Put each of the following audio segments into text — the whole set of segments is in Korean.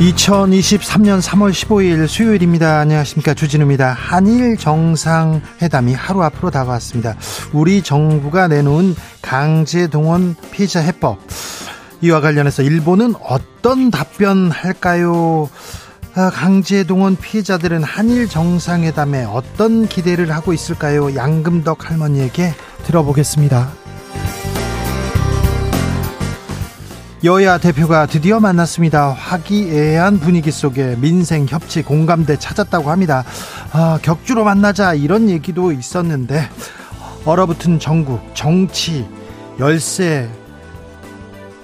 2023년 3월 15일 수요일입니다. 안녕하십니까. 주진우입니다. 한일 정상회담이 하루 앞으로 다가왔습니다. 우리 정부가 내놓은 강제 동원 피해자 해법. 이와 관련해서 일본은 어떤 답변할까요? 아, 강제 동원 피해자들은 한일 정상회담에 어떤 기대를 하고 있을까요? 양금덕 할머니에게 들어보겠습니다. 여야 대표가 드디어 만났습니다. 화기애애한 분위기 속에 민생 협치 공감대 찾았다고 합니다. 아, 격주로 만나자 이런 얘기도 있었는데 얼어붙은 전국 정치 열세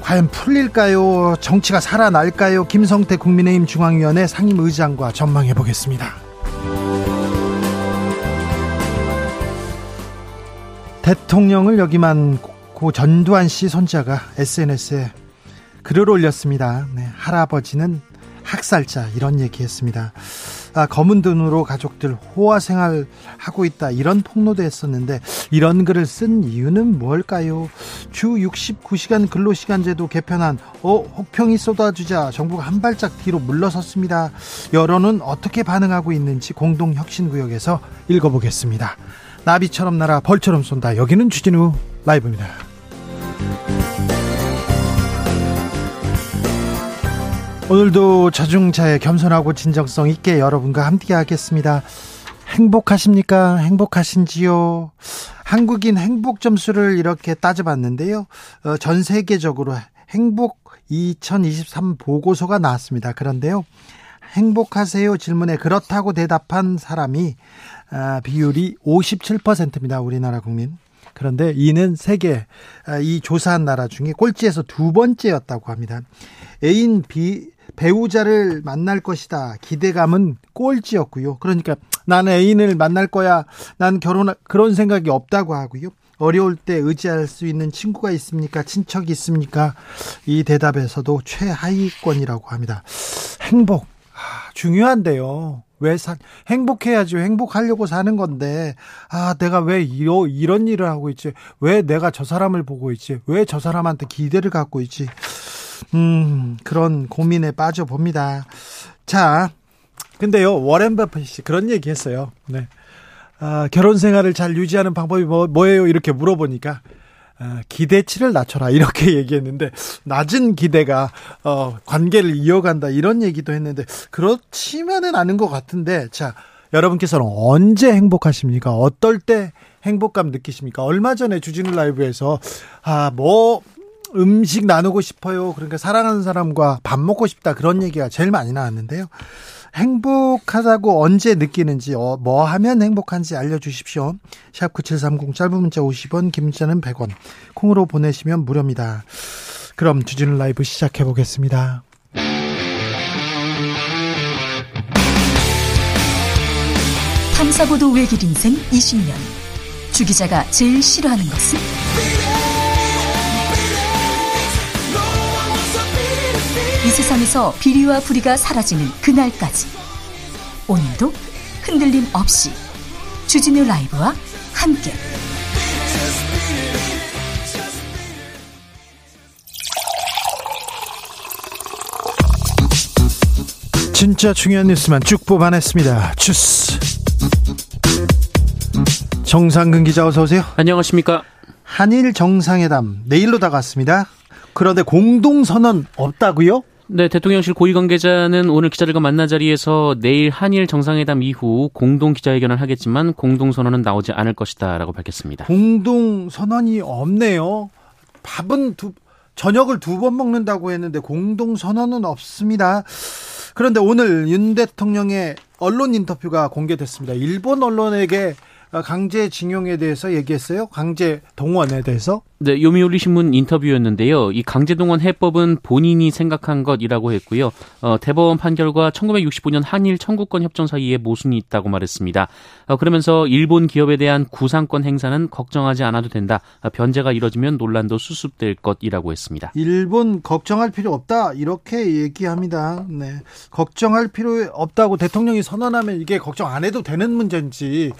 과연 풀릴까요? 정치가 살아날까요? 김성태 국민의힘 중앙위원회 상임의장과 전망해 보겠습니다. 대통령을 여기만 고 전두환 씨 손자가 SNS에 글을 올렸습니다. 네, 할아버지는 학살자 이런 얘기했습니다. 아, 검은 눈으로 가족들 호화 생활 하고 있다 이런 폭로도 했었는데 이런 글을 쓴 이유는 뭘까요? 주 69시간 근로시간제도 개편한 어 혹평이 쏟아지자 정부가 한 발짝 뒤로 물러섰습니다. 여론은 어떻게 반응하고 있는지 공동혁신구역에서 읽어보겠습니다. 나비처럼 날아 벌처럼 쏜다. 여기는 주진우 라이브입니다. 오늘도 자중차에 겸손하고 진정성 있게 여러분과 함께 하겠습니다. 행복하십니까? 행복하신지요? 한국인 행복 점수를 이렇게 따져봤는데요. 어, 전 세계적으로 행복 2023 보고서가 나왔습니다. 그런데요. 행복하세요 질문에 그렇다고 대답한 사람이 아, 비율이 57%입니다. 우리나라 국민. 그런데 이는 세계 아, 이 조사한 나라 중에 꼴찌에서 두 번째였다고 합니다. 애인 비 배우자를 만날 것이다. 기대감은 꼴찌였고요. 그러니까 나는 애인을 만날 거야. 난 결혼 그런 생각이 없다고 하고요. 어려울 때 의지할 수 있는 친구가 있습니까? 친척이 있습니까? 이 대답에서도 최하위권이라고 합니다. 행복 아, 중요한데요. 왜 사, 행복해야죠. 행복하려고 사는 건데, 아, 내가 왜 이러, 이런 일을 하고 있지? 왜 내가 저 사람을 보고 있지? 왜 저 사람한테 기대를 갖고 있지? 음, 그런 고민에 빠져봅니다. 자, 근데요, 워렌 버핏이 그런 얘기 했어요. 네. 아, 결혼 생활을 잘 유지하는 방법이 뭐, 뭐예요? 이렇게 물어보니까, 아, 기대치를 낮춰라. 이렇게 얘기했는데, 낮은 기대가, 어, 관계를 이어간다. 이런 얘기도 했는데, 그렇지만은 않은 것 같은데, 자, 여러분께서는 언제 행복하십니까? 어떨 때 행복감 느끼십니까? 얼마 전에 주진우 라이브에서, 아, 뭐, 음식 나누고 싶어요. 그러니까 사랑하는 사람과 밥 먹고 싶다. 그런 얘기가 제일 많이 나왔는데요. 행복하다고 언제 느끼는지, 어, 뭐 하면 행복한지 알려주십시오. 샵 9730 짧은 문자 50원, 긴 문자는 100원. 콩으로 보내시면 무료입니다. 그럼 주진우 라이브 시작해 보겠습니다. 탐사보도 외길 인생 20년. 주 기자가 제일 싫어하는 것은? 세상에서 비리와 부리가 사라지는 그날까지 오늘도 흔들림 없이 주진우 라이브와 함께 진짜 중요한 뉴스만 쭉 뽑아냈습니다. 주스 정상근 기자 어서 오세요. 안녕하십니까. 한일 정상회담 내일로 다가왔습니다. 그런데 공동선언 없다고요? 네, 대통령실 고위 관계자는 오늘 기자들과 만난 자리에서 내일 한일 정상회담 이후 공동 기자회견을 하겠지만 공동 선언은 나오지 않을 것이다라고 밝혔습니다. 공동 선언이 없네요. 밥은 두 저녁을 두 번 먹는다고 했는데 공동 선언은 없습니다. 그런데 오늘 윤 대통령의 언론 인터뷰가 공개됐습니다. 일본 언론에게 강제징용에 대해서 얘기했어요. 강제 동원에 대해서. 네, 요미우리 신문 인터뷰였는데요. 이 강제 동원 해법은 본인이 생각한 것이라고 했고요. 어, 대법원 판결과 1965년 한일 청구권 협정 사이에 모순이 있다고 말했습니다. 어, 그러면서 일본 기업에 대한 구상권 행사는 걱정하지 않아도 된다. 어, 변제가 이뤄지면 논란도 수습될 것이라고 했습니다. 일본 걱정할 필요 없다 이렇게 얘기합니다. 네, 걱정할 필요 없다고 대통령이 선언하면 이게 걱정 안 해도 되는 문제인지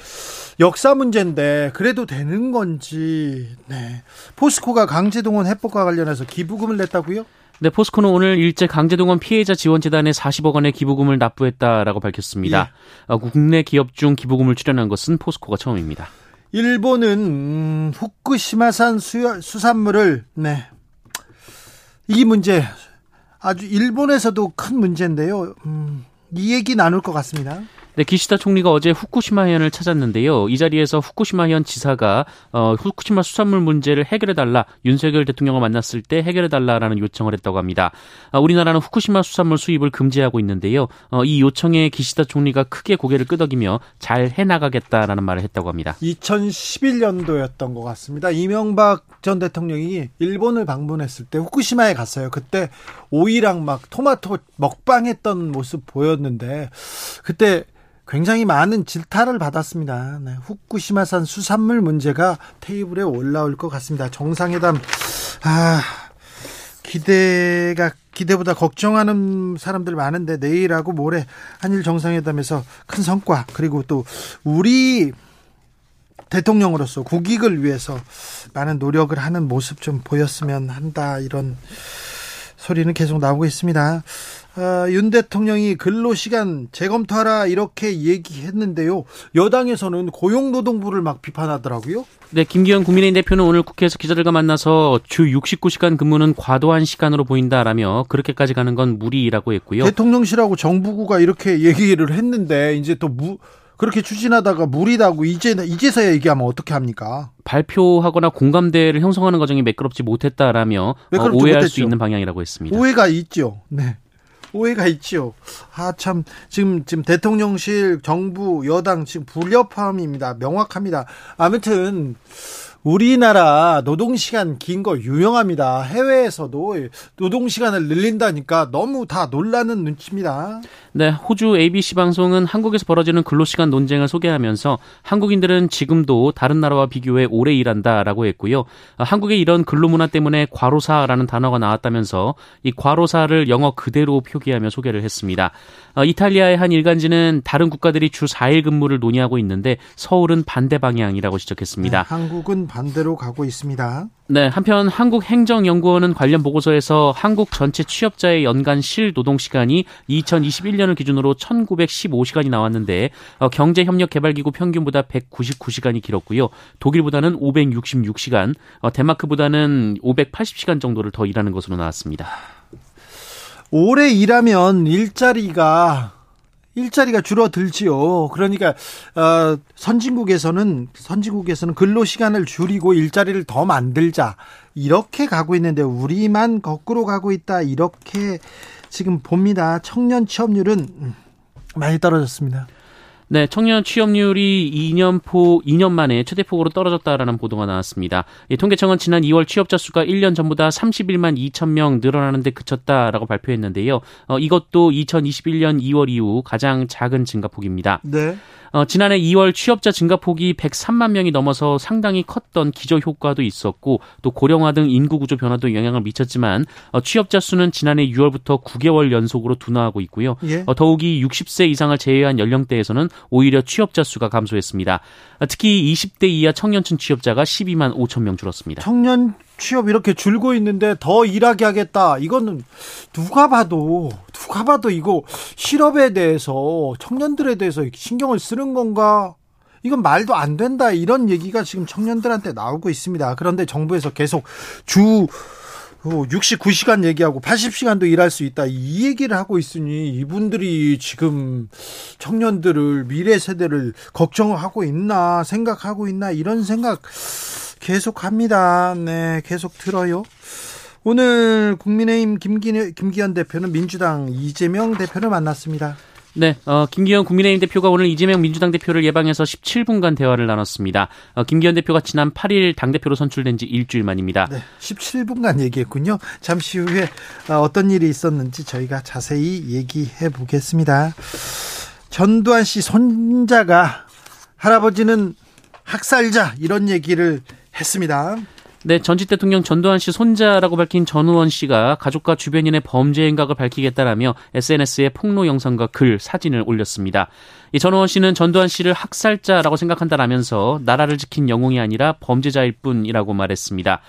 역사 문제인데 그래도 되는 건지. 네. 포스코가 강제동원 해법과 관련해서 기부금을 냈다고요? 네, 포스코는 오늘 일제 강제동원 피해자 지원재단에 40억 원의 기부금을 납부했다라고 밝혔습니다. 예. 어, 국내 기업 중 기부금을 출연한 것은 포스코가 처음입니다. 일본은 음, 후쿠시마산 수, 수산물을 네. 이 문제 아주 일본에서도 큰 문제인데요. 음, 이 얘기 나눌 것 같습니다. 네, 기시다 총리가 어제 후쿠시마현을 찾았는데요. 이 자리에서 후쿠시마현 지사가 어, 후쿠시마 수산물 문제를 해결해 달라 윤석열 대통령을 만났을 때 해결해 달라라는 요청을 했다고 합니다. 아, 우리나라는 후쿠시마 수산물 수입을 금지하고 있는데요. 어, 이 요청에 기시다 총리가 크게 고개를 끄덕이며 잘 해나가겠다라는 말을 했다고 합니다. 2011년도였던 것 같습니다. 이명박 전 대통령이 일본을 방문했을 때 후쿠시마에 갔어요. 그때 오이랑 막 토마토 먹방했던 모습 보였는데 그때 굉장히 많은 질타를 받았습니다. 네, 후쿠시마산 수산물 문제가 테이블에 올라올 것 같습니다. 정상회담 아 기대가 기대보다 걱정하는 사람들 많은데 내일하고 모레 한일 정상회담에서 큰 성과 그리고 또 우리 대통령으로서 국익을 위해서 많은 노력을 하는 모습 좀 보였으면 한다 이런 소리는 계속 나오고 있습니다. 어, 윤 대통령이 근로시간 재검토하라 이렇게 얘기했는데요. 여당에서는 고용노동부를 막 비판하더라고요. 네, 김기현 국민의힘 대표는 오늘 국회에서 기자들과 만나서 주 69시간 근무는 과도한 시간으로 보인다라며 그렇게까지 가는 건 무리라고 했고요. 대통령실하고 정부가 이렇게 얘기를 했는데 이제 또 무, 그렇게 추진하다가 무리다고 이제 이제서야 얘기하면 어떻게 합니까? 발표하거나 공감대를 형성하는 과정이 매끄럽지 못했다라며 어, 오해할 못했죠. 수 있는 방향이라고 했습니다. 오해가 있죠. 네. 오해가 있죠. 아, 참, 지금, 지금 대통령실, 정부, 여당 지금 불협화음입니다. 명확합니다. 아무튼, 우리나라 노동시간 긴 거 유명합니다. 해외에서도 노동시간을 늘린다니까 너무 다 놀라는 눈치입니다. 네, 호주 ABC 방송은 한국에서 벌어지는 근로시간 논쟁을 소개하면서 한국인들은 지금도 다른 나라와 비교해 오래 일한다라고 했고요. 한국의 이런 근로문화 때문에 과로사라는 단어가 나왔다면서 이 과로사를 영어 그대로 표기하며 소개를 했습니다. 어, 이탈리아의 한 일간지는 다른 국가들이 주 4일 근무를 논의하고 있는데 서울은 반대 방향이라고 지적했습니다. 네, 한국은 반대로 가고 있습니다. 네, 한편 한국행정연구원은 관련 보고서에서 한국 전체 취업자의 연간 실 노동 시간이 2021년 을 기준으로 1,915시간이 나왔는데 어, 경제협력개발기구 평균보다 199시간이 길었고요. 독일보다는 566시간, 어, 덴마크보다는 580시간 정도를 더 일하는 것으로 나왔습니다. 오래 일하면 일자리가 일자리가 줄어들지요. 그러니까 어, 선진국에서는 선진국에서는 근로 시간을 줄이고 일자리를 더 만들자 이렇게 가고 있는데 우리만 거꾸로 가고 있다 이렇게 지금 봅니다. 청년 취업률은 많이 떨어졌습니다. 네, 청년 취업률이 2년포 2년 만에 최대폭으로 떨어졌다라는 보도가 나왔습니다. 예, 통계청은 지난 2월 취업자 수가 1년 전보다 31만 2천 명 늘어나는데 그쳤다라고 발표했는데요. 어, 이것도 2021년 2월 이후 가장 작은 증가폭입니다. 네. 어, 지난해 2월 취업자 증가 폭이 103만 명이 넘어서 상당히 컸던 기저 효과도 있었고 또 고령화 등 인구 구조 변화도 영향을 미쳤지만 어, 취업자 수는 지난해 6월부터 9개월 연속으로 둔화하고 있고요. 예? 어, 더욱이 60세 이상을 제외한 연령대에서는 오히려 취업자 수가 감소했습니다. 어, 특히 20대 이하 청년층 취업자가 12만 5천 명 줄었습니다. 청년 취업 이렇게 줄고 있는데 더 일하게 하겠다. 이거는 누가 봐도 누가 봐도 이거 실업에 대해서 청년들에 대해서 신경을 쓰는 건가? 이건 말도 안 된다. 이런 얘기가 지금 청년들한테 나오고 있습니다. 그런데 정부에서 계속 주 69시간 얘기하고 80시간도 일할 수 있다. 이 얘기를 하고 있으니 이분들이 지금 청년들을 미래 세대를 걱정하고 있나 생각하고 있나 이런 생각 계속 합니다. 네, 계속 들어요. 오늘 국민의힘 김기, 김기현 대표는 민주당 이재명 대표를 만났습니다. 네, 어, 김기현 국민의힘 대표가 오늘 이재명 민주당 대표를 예방해서 17분간 대화를 나눴습니다. 어, 김기현 대표가 지난 8일 당대표로 선출된 지 일주일 만입니다. 네, 17분간 얘기했군요. 잠시 후에 어, 어떤 일이 있었는지 저희가 자세히 얘기해 보겠습니다. 전두환 씨 손자가 할아버지는 학살자 이런 얘기를 했습니다. 네, 전직 대통령 전두환 씨 손자라고 밝힌 전우원 씨가 가족과 주변인의 범죄 행각을 밝히겠다라며 SNS에 폭로 영상과 글, 사진을 올렸습니다. 이 전우원 씨는 전두환 씨를 학살자라고 생각한다라면서 나라를 지킨 영웅이 아니라 범죄자일 뿐이라고 말했습니다.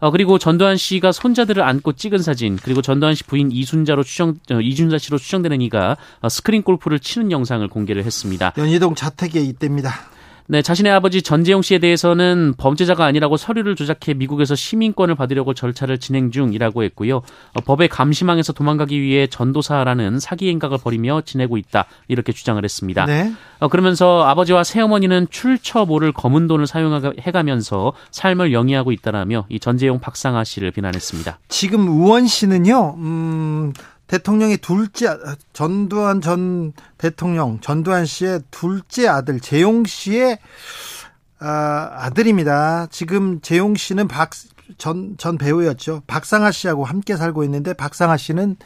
어, 그리고 전두환 씨가 손자들을 안고 찍은 사진, 그리고 전두환 씨 부인 이순자로 추정, 어, 이준자 씨로 추정되는 이가 어, 스크린 골프를 치는 영상을 공개를 했습니다. 연희동 자택에 있답니다. 네, 자신의 아버지 전재용 씨에 대해서는 범죄자가 아니라고 서류를 조작해 미국에서 시민권을 받으려고 절차를 진행 중이라고 했고요. 어, 법의 감시망에서 도망가기 위해 전도사라는 사기 행각을 벌이며 지내고 있다 이렇게 주장을 했습니다. 네. 어, 그러면서 아버지와 새어머니는 출처 모를 검은 돈을 사용해 가면서 삶을 영위하고 있다라며 이 전재용 박상아 씨를 비난했습니다. 지금 우원 씨는요, 음. 대통령의 둘째 전두환 전 대통령 전두환 씨의 둘째 아들 재용 씨의 아, 아들입니다. 지금 재용 씨는 박 전 전 배우였죠. 박상아 씨하고 함께 살고 있는데 박상아 씨는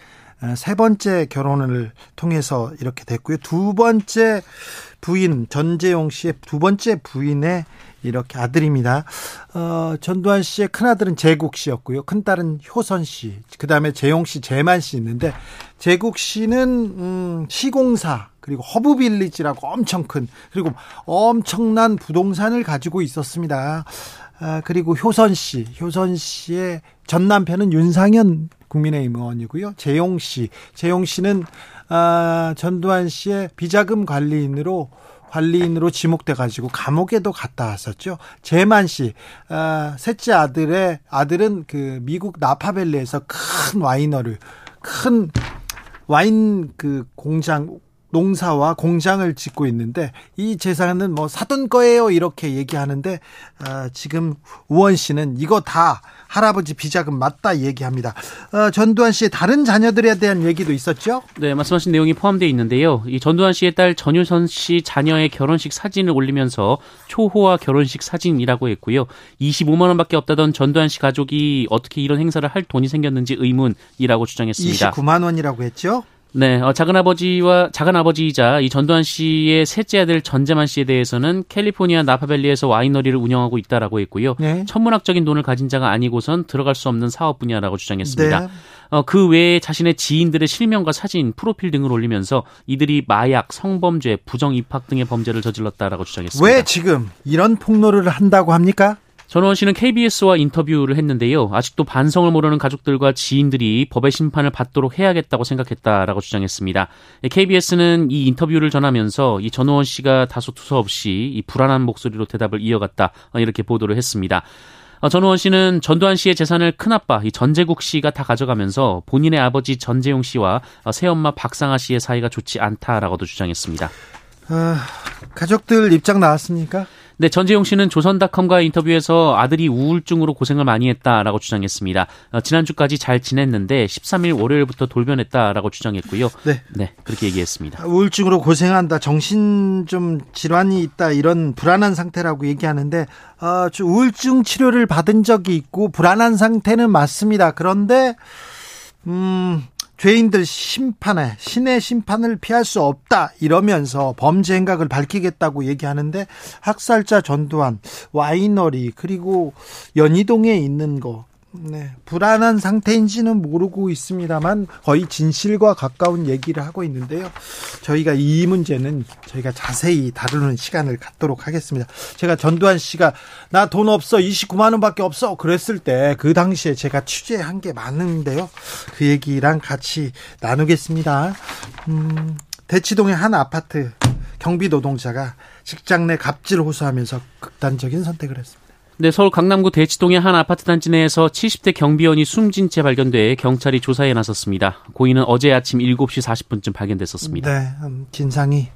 어, 세 번째 결혼을 통해서 이렇게 됐고요. 두 번째 부인 전재용 씨의 두 번째 부인의 이렇게 아들입니다. 어, 전두환 씨의 큰아들은 재국 씨였고요. 큰딸은 효선 씨. 그 다음에 재용 씨, 재만 씨 있는데 재국 씨는 음, 시공사 그리고 허브빌리지라고 엄청 큰 그리고 엄청난 부동산을 가지고 있었습니다. 아, 그리고 효선 씨, 효선 씨의 전 남편은 윤상현 국민의힘 의원이고요. 재용 씨, 재용 씨는 아, 전두환 씨의 비자금 관리인으로 관리인으로 지목돼 가지고 감옥에도 갔다 왔었죠. 재만 씨, 아, 셋째 아들의 아들은 그 미국 나파밸리에서 큰 와이너를 큰 와인 그 공장 농사와 공장을 짓고 있는데 이 재산은 뭐 사돈 거예요 이렇게 얘기하는데 아, 지금 우원 씨는 이거 다 할아버지 비자금 맞다 얘기합니다. 어, 전두환 씨의 다른 자녀들에 대한 얘기도 있었죠? 네, 말씀하신 내용이 포함되어 있는데요. 이 전두환 씨의 딸 전유선 씨 자녀의 결혼식 사진을 올리면서 초호화 결혼식 사진이라고 했고요. 25만 원밖에 없다던 전두환 씨 가족이 어떻게 이런 행사를 할 돈이 생겼는지 의문이라고 주장했습니다. 29만 원이라고 했죠? 네, 어, 작은 아버지와 작은 아버지이자 이 전두환 씨의 셋째 아들 전재만 씨에 대해서는 캘리포니아 나파밸리에서 와이너리를 운영하고 있다라고 했고요. 네. 천문학적인 돈을 가진 자가 아니고선 들어갈 수 없는 사업 분야라고 주장했습니다. 네. 어, 그 외에 자신의 지인들의 실명과 사진, 프로필 등을 올리면서 이들이 마약, 성범죄, 부정 입학 등의 범죄를 저질렀다라고 주장했습니다. 왜 지금 이런 폭로를 한다고 합니까? 전원 씨는 KBS와 인터뷰를 했는데요. 아직도 반성을 모르는 가족들과 지인들이 법의 심판을 받도록 해야겠다고 생각했다라고 주장했습니다. KBS는 이 인터뷰를 전하면서 이 전원 씨가 다소 두서없이 이 불안한 목소리로 대답을 이어갔다 이렇게 보도를 했습니다. 어, 전우원 씨는 전두환 씨의 재산을 큰아빠 이 전재국 씨가 다 가져가면서 본인의 아버지 전재용 씨와 어, 새엄마 박상아 씨의 사이가 좋지 않다라고도 주장했습니다. 아, 가족들 입장 나왔습니까? 네, 전재용 씨는 조선닷컴과의 인터뷰에서 아들이 우울증으로 고생을 많이 했다라고 주장했습니다. 어, 지난주까지 잘 지냈는데 13일 월요일부터 돌변했다라고 주장했고요. 네. 네, 그렇게 얘기했습니다. 우울증으로 고생한다, 정신 좀 질환이 있다 이런 불안한 상태라고 얘기하는데 어, 우울증 치료를 받은 적이 있고 불안한 상태는 맞습니다. 그런데 음, 죄인들 심판에 신의 심판을 피할 수 없다 이러면서 범죄 행각을 밝히겠다고 얘기하는데 학살자 전두환 와이너리 그리고 연희동에 있는 거 네, 불안한 상태인지는 모르고 있습니다만 거의 진실과 가까운 얘기를 하고 있는데요. 저희가 이 문제는 저희가 자세히 다루는 시간을 갖도록 하겠습니다. 제가 전두환 씨가 나 돈 없어 29만 원밖에 없어 그랬을 때 그 당시에 제가 취재한 게 많은데요. 그 얘기랑 같이 나누겠습니다. 음, 대치동의 한 아파트 경비 노동자가 직장 내 갑질 호소하면서 극단적인 선택을 했습니다. 네, 서울 강남구 대치동의 한 아파트 단지 내에서 70대 경비원이 숨진 채 발견돼 경찰이 조사에 나섰습니다. 고인은 어제 아침 7시 40분쯤 발견됐었습니다. 네, 음, 진상이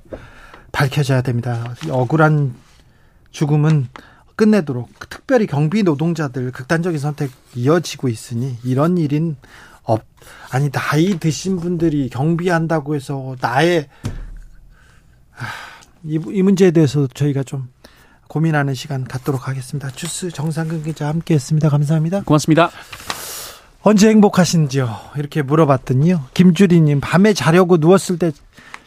밝혀져야 됩니다. 억울한 죽음은 끝내도록 특별히 경비 노동자들 극단적인 선택 이어지고 있으니 이런 일인 없 아니 나이 드신 분들이 경비한다고 해서 나의 이, 이 문제에 대해서 저희가 좀 고민하는 시간 갖도록 하겠습니다. 주스 정상근 기자 함께했습니다. 감사합니다. 고맙습니다. 언제 행복하신지요? 이렇게 물어봤더니요. 김주리님 밤에 자려고 누웠을 때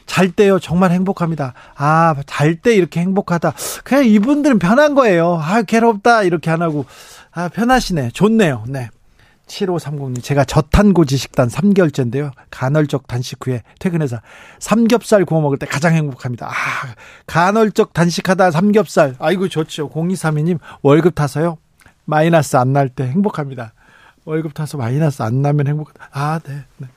잘 때요 정말 행복합니다. 아 잘 때 이렇게 행복하다. 그냥 이분들은 편한 거예요. 아 괴롭다 이렇게 안 하고 아 편하시네. 좋네요. 네. 7530님, 제가 저탄고 지 식단 3개월째인데요. 간헐적 단식 후에 퇴근해서 삼겹살 구워 먹을 때 가장 행복합니다. 아, 간헐적 단식하다 삼겹살. 아이고, 좋죠. 0232님, 월급 타서요. 마이너스 안 날 때 행복합니다. 월급 타서 마이너스 안 나면 행복하다. 아, 네. 네.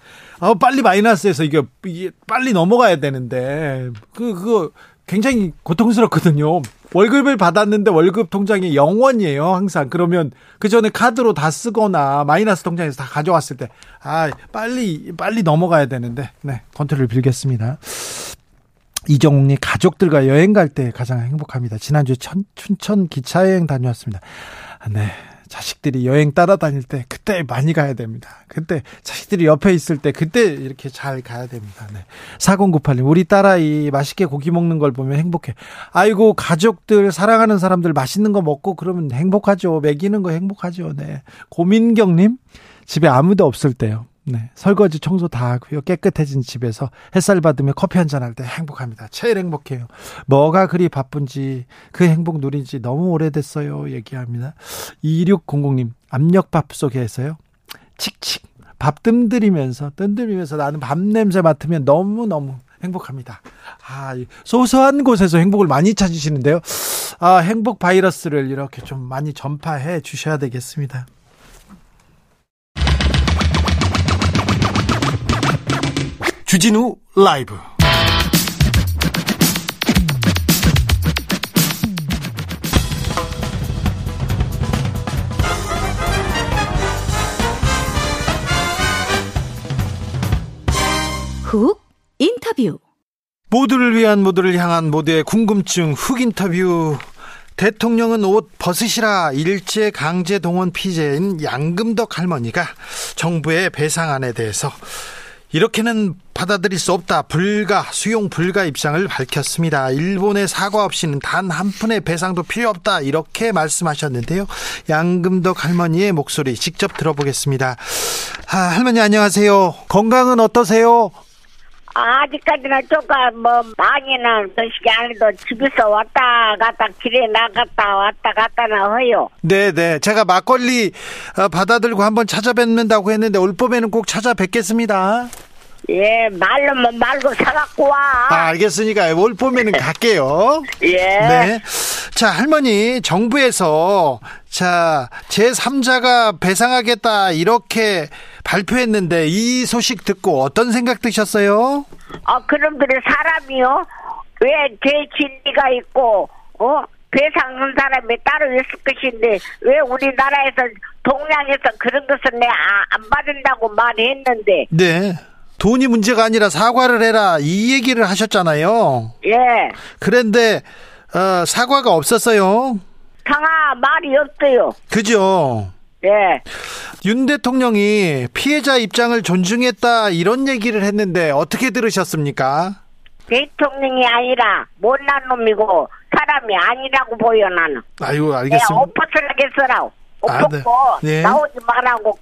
아, 빨리 마이너스에서 이게, 이게 빨리 넘어가야 되는데, 그, 그거 굉장히 고통스럽거든요. 월급을 받았는데 월급 통장이 0원이에요, 항상. 그러면 그 전에 카드로 다 쓰거나 마이너스 통장에서 다 가져왔을 때, 아, 빨리, 빨리 넘어가야 되는데, 네, 컨트롤 빌겠습니다. 이정욱님, 가족들과 여행 갈 때 가장 행복합니다. 지난주에 천, 춘천 기차여행 다녀왔습니다. 아, 네. 자식들이 여행 따라다닐 때 그때 많이 가야 됩니다. 그때 자식들이 옆에 있을 때 그때 이렇게 잘 가야 됩니다. 네. 4098님 우리 딸아이 맛있게 고기 먹는 걸 보면 행복해. 아이고 가족들 사랑하는 사람들 맛있는 거 먹고 그러면 행복하죠. 먹이는 거 행복하죠. 네. 고민경님 집에 아무도 없을 때요. 네. 설거지 청소 다 하고요. 깨끗해진 집에서 햇살 받으며 커피 한 잔 할 때 행복합니다. 제일 행복해요. 뭐가 그리 바쁜지 그 행복 누린지 너무 오래됐어요. 얘기합니다. 2600님 압력밥 속에서요. 칙칙 밥 뜸들이면서 뜸들이면서 나는 밥 냄새 맡으면 너무너무 행복합니다. 아, 소소한 곳에서 행복을 많이 찾으시는데요. 아, 행복 바이러스를 이렇게 좀 많이 전파해 주셔야 되겠습니다. 주진우 라이브. 훅 인터뷰. 모두를 위한 모두를 향한 모두의 궁금증 훅 인터뷰. 대통령은 옷 벗으시라. 일제 강제 동원 피해자인 양금덕 할머니가 정부의 배상안에 대해서 이렇게는 받아들일 수 없다. 불가, 수용 불가 입장을 밝혔습니다. 일본의 사과 없이는 단 한 푼의 배상도 필요 없다. 이렇게 말씀하셨는데요. 양금덕 할머니의 목소리 직접 들어보겠습니다. 아, 할머니 안녕하세요. 건강은 어떠세요? 아직까지는 조금 뭐 많이는 그것이 아니도 집에서 왔다 갔다 길에 나갔다 왔다 갔다나 해요. 네네. 제가 막걸리 어, 받아들고 한번 찾아뵙는다고 했는데 올 봄에는 꼭 찾아뵙겠습니다. 예, 말로만 말고 사갖고 와. 아, 알겠으니까 올 봄에는 갈게요. 예. 네. 자, 할머니, 정부에서, 자, 제3자가 배상하겠다, 이렇게 발표했는데, 이 소식 듣고 어떤 생각 드셨어요? 어, 그놈들이 사람이요? 왜제 진리가 있고, 어? 배상한 사람이 따로 있을 것인데, 왜 우리나라에서, 동양에서 그런 것을 내안 받는다고 말했는데, 네. 돈이 문제가 아니라 사과를 해라, 이 얘기를 하셨잖아요. 예. 그런데, 어, 사과가 없었어요. 상하 말이 없어요. 그죠? 예. 윤 대통령이 피해자 입장을 존중했다, 이런 얘기를 했는데, 어떻게 들으셨습니까? 대통령이 아니라 못난 놈이고 사람이 아니라고 보여 나는. 내가 알겠습니다. 오퍼스를 하겠어라고. 아, 네. 오퍼고 네. 나오지 말라고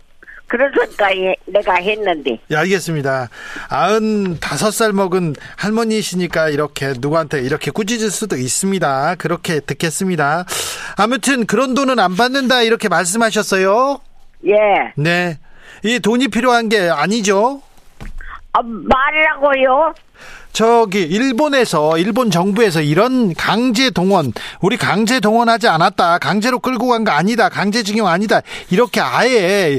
그러니까 예, 내가 했는데. 예, 알겠습니다. 아흔 다섯 살 먹은 할머니시니까 이렇게 누구한테 이렇게 꾸짖을 수도 있습니다. 그렇게 듣겠습니다. 아무튼 그런 돈은 안 받는다 이렇게 말씀하셨어요. 예. 네. 이 돈이 필요한 게 아니죠. 아, 말이라고요? 저기 일본에서 일본 정부에서 이런 강제 동원 우리 강제 동원하지 않았다 강제로 끌고 간 거 아니다 강제징용 아니다 이렇게 아예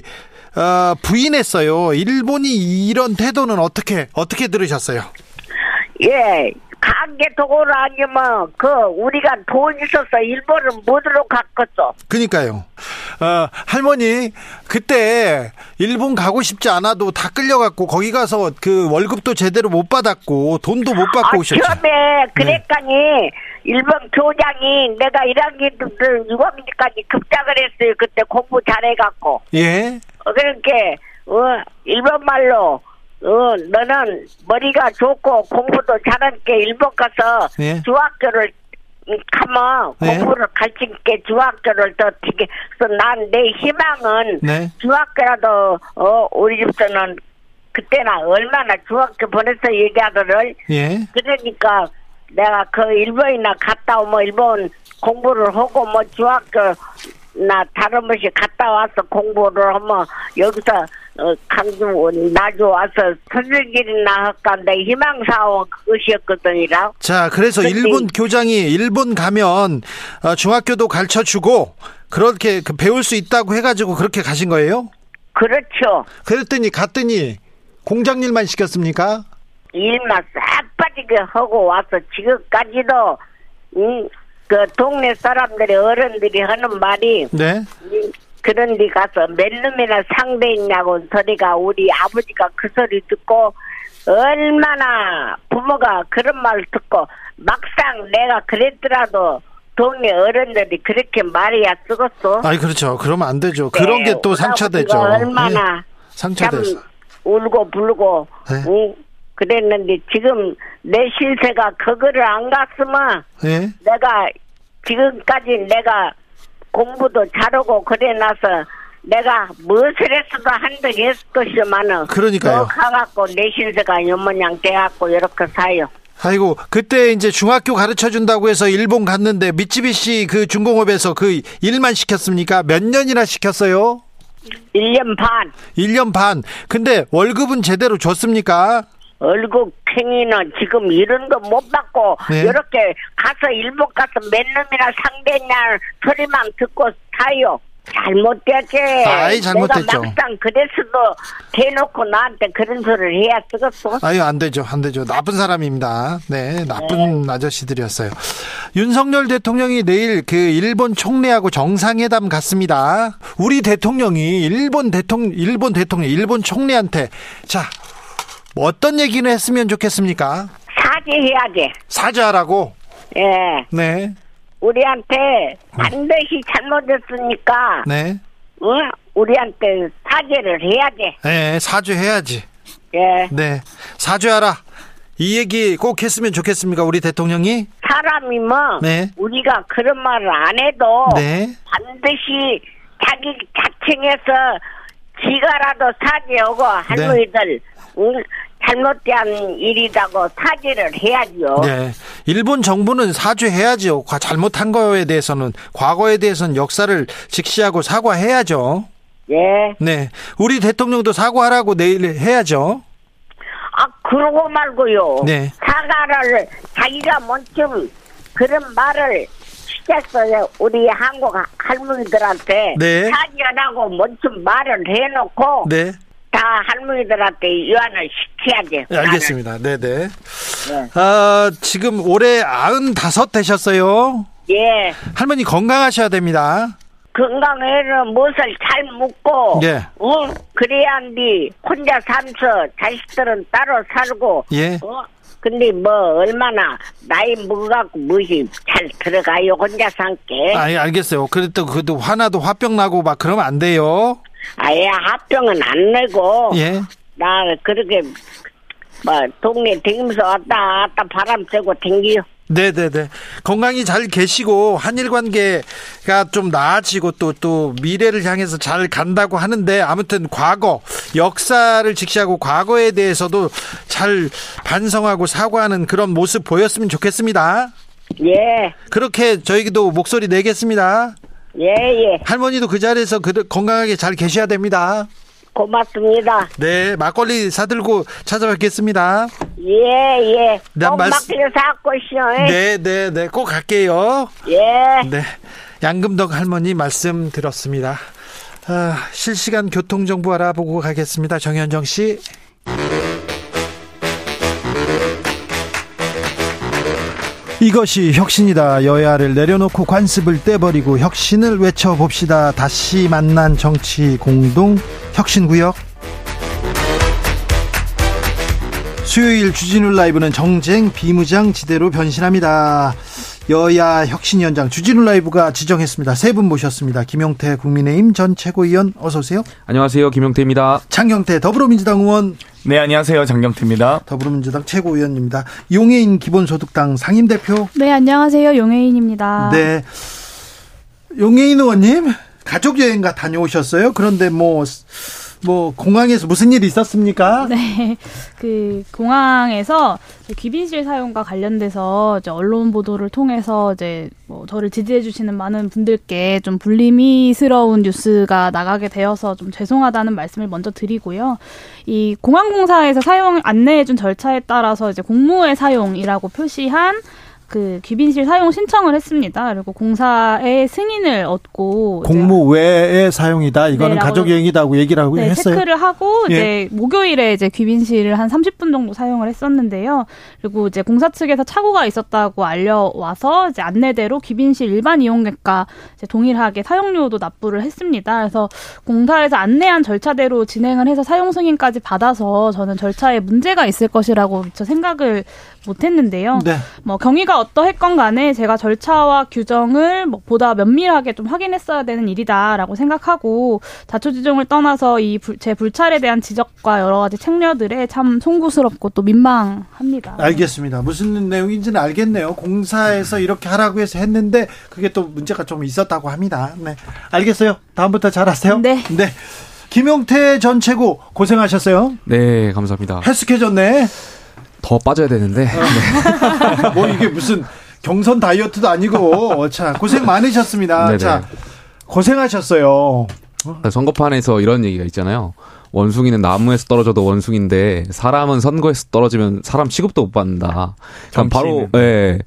어, 부인했어요 일본이 이런 태도는 어떻게 어떻게 들으셨어요 예. 강제 도구로 아니면 그 우리가 돈 있어서 일본은 못으로 갔겠어. 그니까요 어, 할머니 그때 일본 가고 싶지 않아도 다 끌려갔고 거기 가서 그 월급도 제대로 못 받았고 돈도 못 받고 아, 오셨죠 처음에 그랬더니 일본 교장이 내가 1학년부터 6학년까지 급작을 했어요. 그때 공부 잘해갖고. 예 어, 그렇게 어, 일본 말로 어, 너는 머리가 좋고 공부도 잘하니까 일본 가서 예. 중학교를 음, 가면 네. 공부를 가르치게 중학교를 더 되게 그래서 난 내 희망은 네. 중학교라도 어 우리 집서는 그때나 얼마나 중학교 보내서 얘기하더를 예. 그러니까 내가 그 일본이나 갔다 오면 일본 공부를 하고 뭐 중학교 나 다른 곳이 갔다 와서 공부를 하면 여기서 어, 강주 나주 와서 선생길이나 할까 내 희망사원 그것이었거든이라 자, 그래서 일본 교장이 일본 가면 어, 중학교도 가르쳐 주고 그렇게 그 배울 수 있다고 해가지고 그렇게 가신 거예요? 그렇죠 그랬더니 갔더니 공장 일만 시켰습니까? 일만 싹 빠지게 하고 와서 지금까지도 음, 그 동네 사람들이 어른들이 하는 말이 네. 이- 그런 데 가서 몇 놈이나 상대 있냐고 소리가 우리 아버지가 그 소리 듣고 얼마나 부모가 그런 말 듣고 막상 내가 그랬더라도 동네 어른들이 그렇게 말이야 쓰겠어. 아니 그렇죠. 그러면 안 되죠. 그런 게 또 상처되죠. 얼마나 예. 참 울고 불고 네. 응, 그랬는데 지금 내 실세가 그거를 안 갔으면 예. 내가 지금까지 내가 공부도 잘하고 그래 나서 내가 무엇을 했어도 한덕 했을 것이지만은 그러니까요. 더 가갖고 내 신세가 요모양 돼갖고 이렇게 사요. 아이고 그때 이제 중학교 가르쳐 준다고 해서 일본 갔는데 미쯔비시 그 중공업에서 그 일만 시켰습니까? 몇 년이나 시켰어요? 1년 반 1년 반. 근데 월급은 제대로 줬습니까? 월급 팽이는 지금 이런 거 못 받고 네. 이렇게 가서 일본 가서 몇 놈이나 상대냐 소리만 듣고 사요. 잘못됐지. 아이, 잘못됐죠. 내가 막상 그랬어도 대놓고 나한테 그런 소리를 해야 쓰겠어. 아유 안 되죠 안 되죠 나쁜 사람입니다 네 나쁜 아저씨들이었어요 윤석열 대통령이 내일 그 일본 총리하고 정상회담 갔습니다 우리 대통령이 일본 대통령 일본 대통령 일본 총리한테 자 어떤 얘기는 했으면 좋겠습니까 사죄해야지. 사죄하라고 예. 네 우리한테 반드시 잘못했으니까, 네. 어? 우리한테 사죄를 해야지. 네, 사죄해야지. 예. 네, 사죄하라. 이 얘기 꼭 했으면 좋겠습니까, 우리 대통령이? 사람이 뭐, 네. 우리가 그런 말을 안 해도, 네. 반드시 자기 자청해서 지가라도 사죄하고 할머니들 응, 잘못된 일이라고 사죄를 해야죠. 네. 일본 정부는 사죄해야죠. 과- 잘못한 거에 대해서는 과거에 대해서는 역사를 직시하고 사과해야죠. 예. 네. 우리 대통령도 사과하라고 내일 해야죠. 아 그러고 말고요. 네. 사과를 자기가 먼저 그런 말을 시켰어요. 우리 한국 할머니들한테 네. 사죄하라고 먼저 말을 해놓고 네. 다 할머니들한테 유한을 시켜야지. 네, 알겠습니다. 네, 네. 네. 아, 지금 올해 95 되셨어요. 예. 할머니 건강하셔야 됩니다. 건강에는 무엇을 잘 먹고, 예. 어? 그래야 니 혼자 살면서 자식들은 따로 살고, 예. 어? 근데 뭐 얼마나 나이 먹어갖고 무엇이 잘 들어가요 혼자 산게 아, 예, 알겠어요. 그래도 그래도 화나도 화병 나고 막 그러면 안 돼요. 아예 합병은 안 내고 예. 나 그렇게 뭐 동네 댕기면서 왔다 갔다 바람 쐬고 댕기요 네네네. 건강히 잘 계시고 한일 관계가 좀 나아지고 또또 미래를 향해서 잘 간다고 하는데 아무튼 과거 역사를 직시하고 과거에 대해서도 잘 반성하고 사과하는 그런 모습 보였으면 좋겠습니다. 예 그렇게 저희도 목소리 내겠습니다. 예, 예. 할머니도 그 자리에서 그- 건강하게 잘 계셔야 됩니다. 고맙습니다. 네, 막걸리 사들고 찾아뵙겠습니다. 예, 예. 난 꼭 말씀- 막히게 사고 있어. 네, 네, 네, 꼭 갈게요. 예. 네. 양금덕 할머니 말씀 들었습니다. 아, 실시간 교통정보 알아보고 가겠습니다. 정현정 씨. 이것이 혁신이다. 여야를 내려놓고 관습을 떼버리고 혁신을 외쳐봅시다. 다시 만난 정치 공동 혁신구역. 수요일 주진우 라이브는 정쟁 비무장 지대로 변신합니다. 여야 혁신위원장 주진우 라이브가 지정했습니다. 세 분 모셨습니다. 김용태 국민의힘 전 최고위원 어서 오세요. 안녕하세요. 김용태입니다. 장경태 더불어민주당 의원 네, 안녕하세요. 장경태입니다. 더불어민주당 최고위원입니다. 용해인 기본소득당 상임대표. 네, 안녕하세요. 용혜인입니다. 네. 용해인 의원님, 가족여행가 다녀오셨어요? 그런데 뭐, 뭐, 공항에서 무슨 일이 있었습니까? 네, 그 공항에서 귀빈실 사용과 관련돼서 이제 언론 보도를 통해서 이제 뭐 저를 지지해 주시는 많은 분들께 좀 불리미스러운 뉴스가 나가게 되어서 좀 죄송하다는 말씀을 먼저 드리고요. 이 공항공사에서 사용 안내해 준 절차에 따라서 이제 공무의 사용이라고 표시한 그 귀빈실 사용 신청을 했습니다. 그리고 공사의 승인을 얻고 공무 외의 사용이다. 이거는 네, 라고- 가족 여행이다고 얘기를 하고 네, 했어요. 체크를 하고 예. 이제 목요일에 이제 귀빈실을 한 30분 정도 사용을 했었는데요. 그리고 이제 공사 측에서 착오가 있었다고 알려와서 이제 안내대로 귀빈실 일반 이용객과 동일하게 사용료도 납부를 했습니다. 그래서 공사에서 안내한 절차대로 진행을 해서 사용 승인까지 받아서 저는 절차에 문제가 있을 것이라고 미처 생각을 못했는데요. 네. 뭐 경위가 어떠했건 간에 제가 절차와 규정을 뭐 보다 면밀하게 좀 확인했어야 되는 일이다라고 생각하고 자초지종을 떠나서 이 제 불찰에 대한 지적과 여러 가지 책녀들에 참 송구스럽고 또 민망합니다. 알겠습니다. 무슨 내용인지는 알겠네요. 공사에서 이렇게 하라고 해서 했는데 그게 또 문제가 좀 있었다고 합니다. 네. 알겠어요. 다음부터 잘하세요. 네. 네. 김용태 전 최고 고생하셨어요. 네, 감사합니다. 헬스케졌네. 더 빠져야 되는데. 뭐 이게 무슨 경선 다이어트도 아니고 자 고생 많으셨습니다. 네네. 자 고생하셨어요. 선거판에서 이런 얘기가 있잖아요. 원숭이는 나무에서 떨어져도 원숭인데 사람은 선거에서 떨어지면 사람 취급도 못 받는다. 그러니까 바로. 예.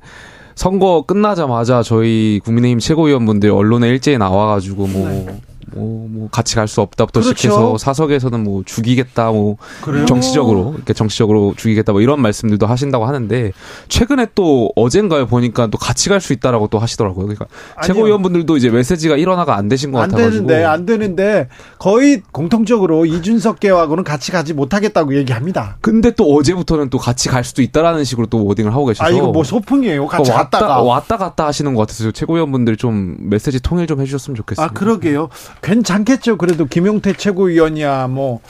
선거 끝나자마자 저희 국민의힘 최고위원분들 언론에 일제히 나와가지고 뭐. 뭐, 뭐, 같이 갈 수 없다부터 그렇죠. 시작해서 사석에서는 뭐 죽이겠다, 뭐, 그래요? 정치적으로, 이렇게 정치적으로 죽이겠다, 뭐 이런 말씀들도 하신다고 하는데, 최근에 또 어젠가에 보니까 또 같이 갈 수 있다라고 또 하시더라고요. 그러니까 아니요. 최고위원분들도 이제 메시지가 일어나가 안 되신 것 안 같아가지고. 되는데 안 되는데 거의 공통적으로 이준석계하고는 같이 가지 못하겠다고 얘기합니다. 근데 또 어제부터는 또 같이 갈 수도 있다라는 식으로 또 워딩을 하고 계셔서. 아 이거 뭐 소풍이에요. 같이 그러니까 갔다가. 왔다, 왔다 갔다 하시는 것 같아서 최고위원분들 좀 메시지 통일 좀 해주셨으면 좋겠어요. 아 그러게요. 괜찮겠죠. 그래도 김용태 최고위원이야 뭐.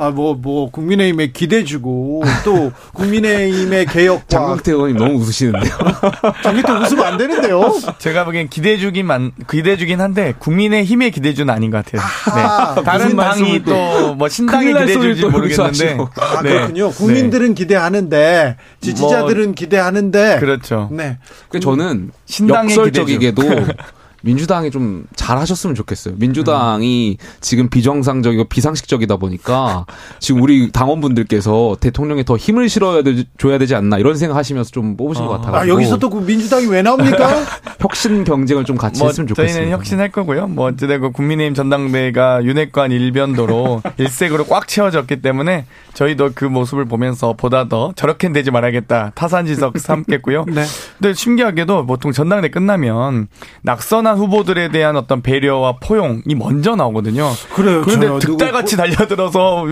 아, 뭐, 뭐, 국민의힘에 기대주고, 또, 국민의힘의 개혁과. 장경태 의원님 너무 웃으시는데요. 장기태 웃으면 안 되는데요? 제가 보기엔 기대주긴 만, 기대주긴 한데, 국민의 힘의 기대주는 아닌 것 같아요. 네. 다른 당이 또- 또, 뭐, 소리를 또 모르겠는데. 여기서 아, 네. 그렇군요. 국민들은 기대하는데, 지지자들은 기대하는데. 네. 그렇죠. 네. 그 저는 신당의 역설적이게도 민주당이 좀 잘하셨으면 좋겠어요. 민주당이 지금 비정상적이고 비상식적이다 보니까 지금 우리 당원분들께서 대통령에 더 힘을 실어야 되, 줘야 되지 않나 이런 생각하시면서 좀 뽑으신 것 같아가지고 아, 여기서 또 그 민주당이 왜 나옵니까? 혁신 경쟁을 좀 같이 뭐 했으면 좋겠습니다. 저희는 혁신할 거고요. 뭐 어찌되고 국민의힘 전당대회가 윤핵관 일변도로 일색으로 꽉 채워졌기 때문에 저희도 그 모습을 보면서 보다 더 저렇게 되지 말아야겠다 타산지석 삼겠고요. 네. 근데 신기하게도 보통 전당대 끝나면 낙선한 후보들에 대한 어떤 배려와 포용이 먼저 나오거든요. 그래요. 그런데 저요. 누구 득달같이 달려들어서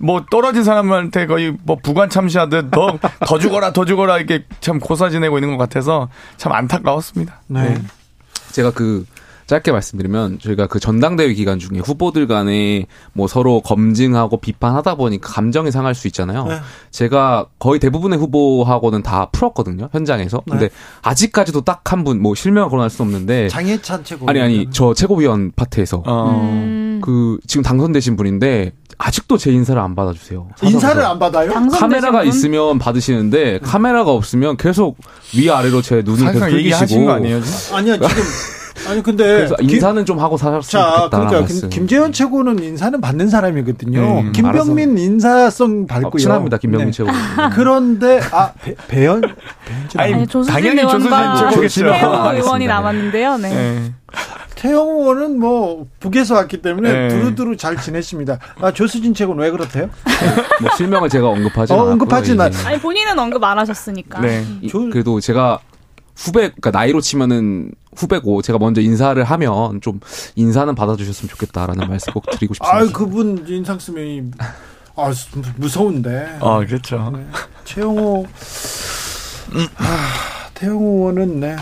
막뭐 떨어진 사람한테 거의 뭐 부관 참시하듯 더, 더 죽어라 더 죽어라 이렇게 참 고사 지내고 있는 것 같아서 참 안타까웠습니다. 네. 제가 그 짧게 말씀드리면 저희가 그 전당대회 기간 중에 후보들 간에 뭐 서로 검증하고 비판하다 보니까 감정이 상할 수 있잖아요. 네. 제가 거의 대부분의 후보하고는 다 풀었거든요. 현장에서. 근데 네. 아직까지도 딱 한 분 뭐 실명을 거론할 수 없는데 장해찬 최고. 아니 아니 저 최고위원 파트에서 어. 음, 그 지금 당선되신 분인데 아직도 제 인사를 안 받아주세요. 인사를 사석에서. 안 받아요? 카메라가 분? 있으면 받으시는데 카메라가 없으면 계속 위 아래로 제 눈을 계속 거 아니에요? 아니야, 지금. 아니, 근데. 그래서 김- 인사는 좀 하고 살았으면 자, 좋겠다. 그러니까 말씀. 김, 김재현 최고는 인사는 받는 사람이거든요. 음, 김병민 인사성 어, 밟고요. 친합니다 김병민 네. 최고. 그런데 아 배, 배현 아니, 아니, 조수진 당연히 조수진 최고겠죠. 태영 알겠습니다. 의원이 남았는데요. 네. 네. 태영 의원은 뭐 북에서 왔기 때문에 네. 두루두루 잘 지내십니다. 아 조수진 최고는 왜 그렇대요? 뭐 실명을 제가 언급하지 어, 않았고요. 언급하진 않- 이제는. 아니 본인은 언급 안 하셨으니까. 네. 이- 조- 그래도 제가 후배, 그러니까 나이로 치면은 후배고 제가 먼저 인사를 하면 좀 인사는 받아주셨으면 좋겠다라는 말씀 꼭 드리고 싶습니다. 아 그분 인상 쓰면 아 무서운데. 어, 그렇죠. 최영호 아, 태영호 의원은 네.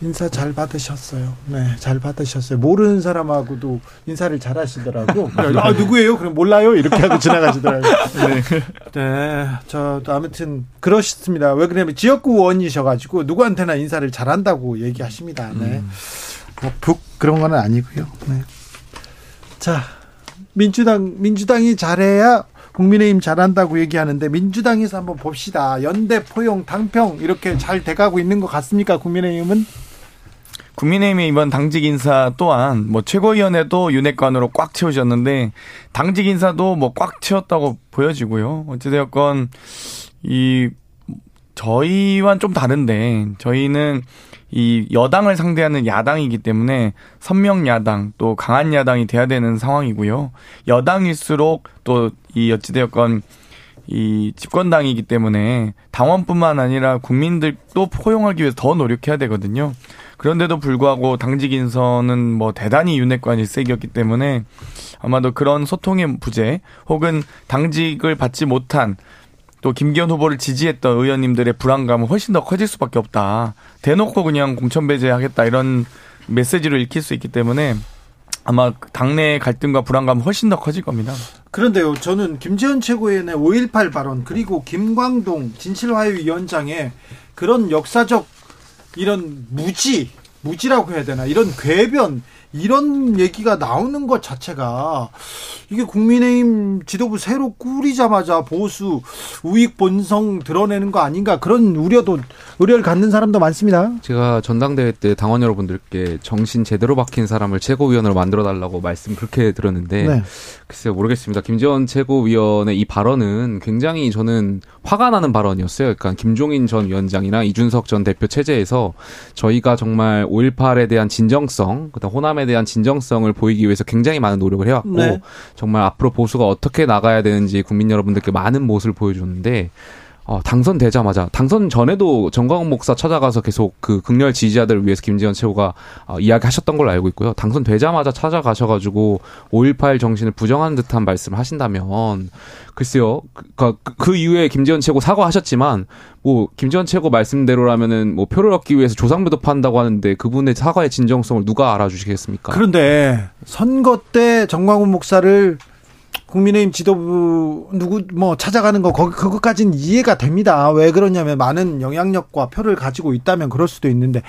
인사 잘 받으셨어요. 네, 잘 받으셨어요. 모르는 사람하고도 인사를 잘 하시더라고. 아, 누구예요? 그럼 몰라요? 이렇게 하고 지나가시더라고요. 네. 네. 저, 아무튼, 그러셨습니다. 왜 그러냐면 지역구 의원이셔가지고 누구한테나 인사를 잘 한다고 얘기하십니다. 네. 뭐, 북, 그런 건 아니고요. 네. 자, 민주당, 민주당이 잘해야 국민의힘 잘한다고 얘기하는데 민주당에서 한번 봅시다. 연대 포용 당평 이렇게 잘 돼가고 있는 것 같습니까? 국민의힘은 국민의힘의 이번 당직 인사 또한 뭐 최고위원회도 윤핵관으로 꽉 채우셨는데 당직 인사도 뭐 꽉 채웠다고 보여지고요. 어찌되었건 이 저희와는 좀 다른데 저희는 이 여당을 상대하는 야당이기 때문에 선명 야당 또 강한 야당이 돼야 되는 상황이고요. 여당일수록 또 이 어찌되었건 이 집권당이기 때문에 당원뿐만 아니라 국민들도 포용하기 위해서 더 노력해야 되거든요. 그런데도 불구하고 당직 인선은 뭐 대단히 윤핵관 일색이었기 때문에 아마도 그런 소통의 부재 혹은 당직을 받지 못한 또 김기현 후보를 지지했던 의원님들의 불안감은 훨씬 더 커질 수밖에 없다. 대놓고 그냥 공천 배제하겠다 이런 메시지로 읽힐 수 있기 때문에 아마 당내 갈등과 불안감은 훨씬 더 커질 겁니다. 그런데요, 저는 김재현 최고위원의 5.18 발언 그리고 김광동 진실화해위원장의 그런 역사적 이런 무지, 무지라고 해야 되나 이런 궤변 이런 얘기가 나오는 것 자체가 이게 국민의힘 지도부 새로 꾸리자마자 보수 우익 본성 드러내는 거 아닌가 그런 우려도 우려를 갖는 사람도 많습니다. 제가 전당대회 때 당원 여러분들께 정신 제대로 박힌 사람을 최고위원으로 만들어 달라고 말씀 그렇게 들었는데 네. 글쎄요 모르겠습니다. 김재원 최고위원의 이 발언은 굉장히 저는 화가 나는 발언이었어요. 그러니까 김종인 전 위원장이나 이준석 전 대표 체제에서 저희가 정말 5.18에 대한 진정성, 그다음 호남 에 대한 진정성을 보이기 위해서 굉장히 많은 노력을 해왔고 네. 정말 앞으로 보수가 어떻게 나가야 되는지 국민 여러분들께 많은 모습을 보여줬는데 어, 당선되자마자 당선 전에도 정광훈 목사 찾아가서 계속 그 극렬 지지자들을 위해서 김지현 최고가 어, 이야기하셨던 걸로 알고 있고요. 당선되자마자 찾아가셔가지고 5.18 정신을 부정하는 듯한 말씀을 하신다면 글쎄요. 그, 그, 그 이후에 김지현 최고 사과하셨지만 뭐 김지현 최고 말씀대로라면은 뭐 표를 얻기 위해서 조상배도 판다고 하는데 그분의 사과의 진정성을 누가 알아주시겠습니까? 그런데 선거 때 정광훈 목사를 국민의힘 지도부 누구 뭐 찾아가는 거 거기 그것까지는 이해가 됩니다. 왜 그러냐면 많은 영향력과 표를 가지고 있다면 그럴 수도 있는데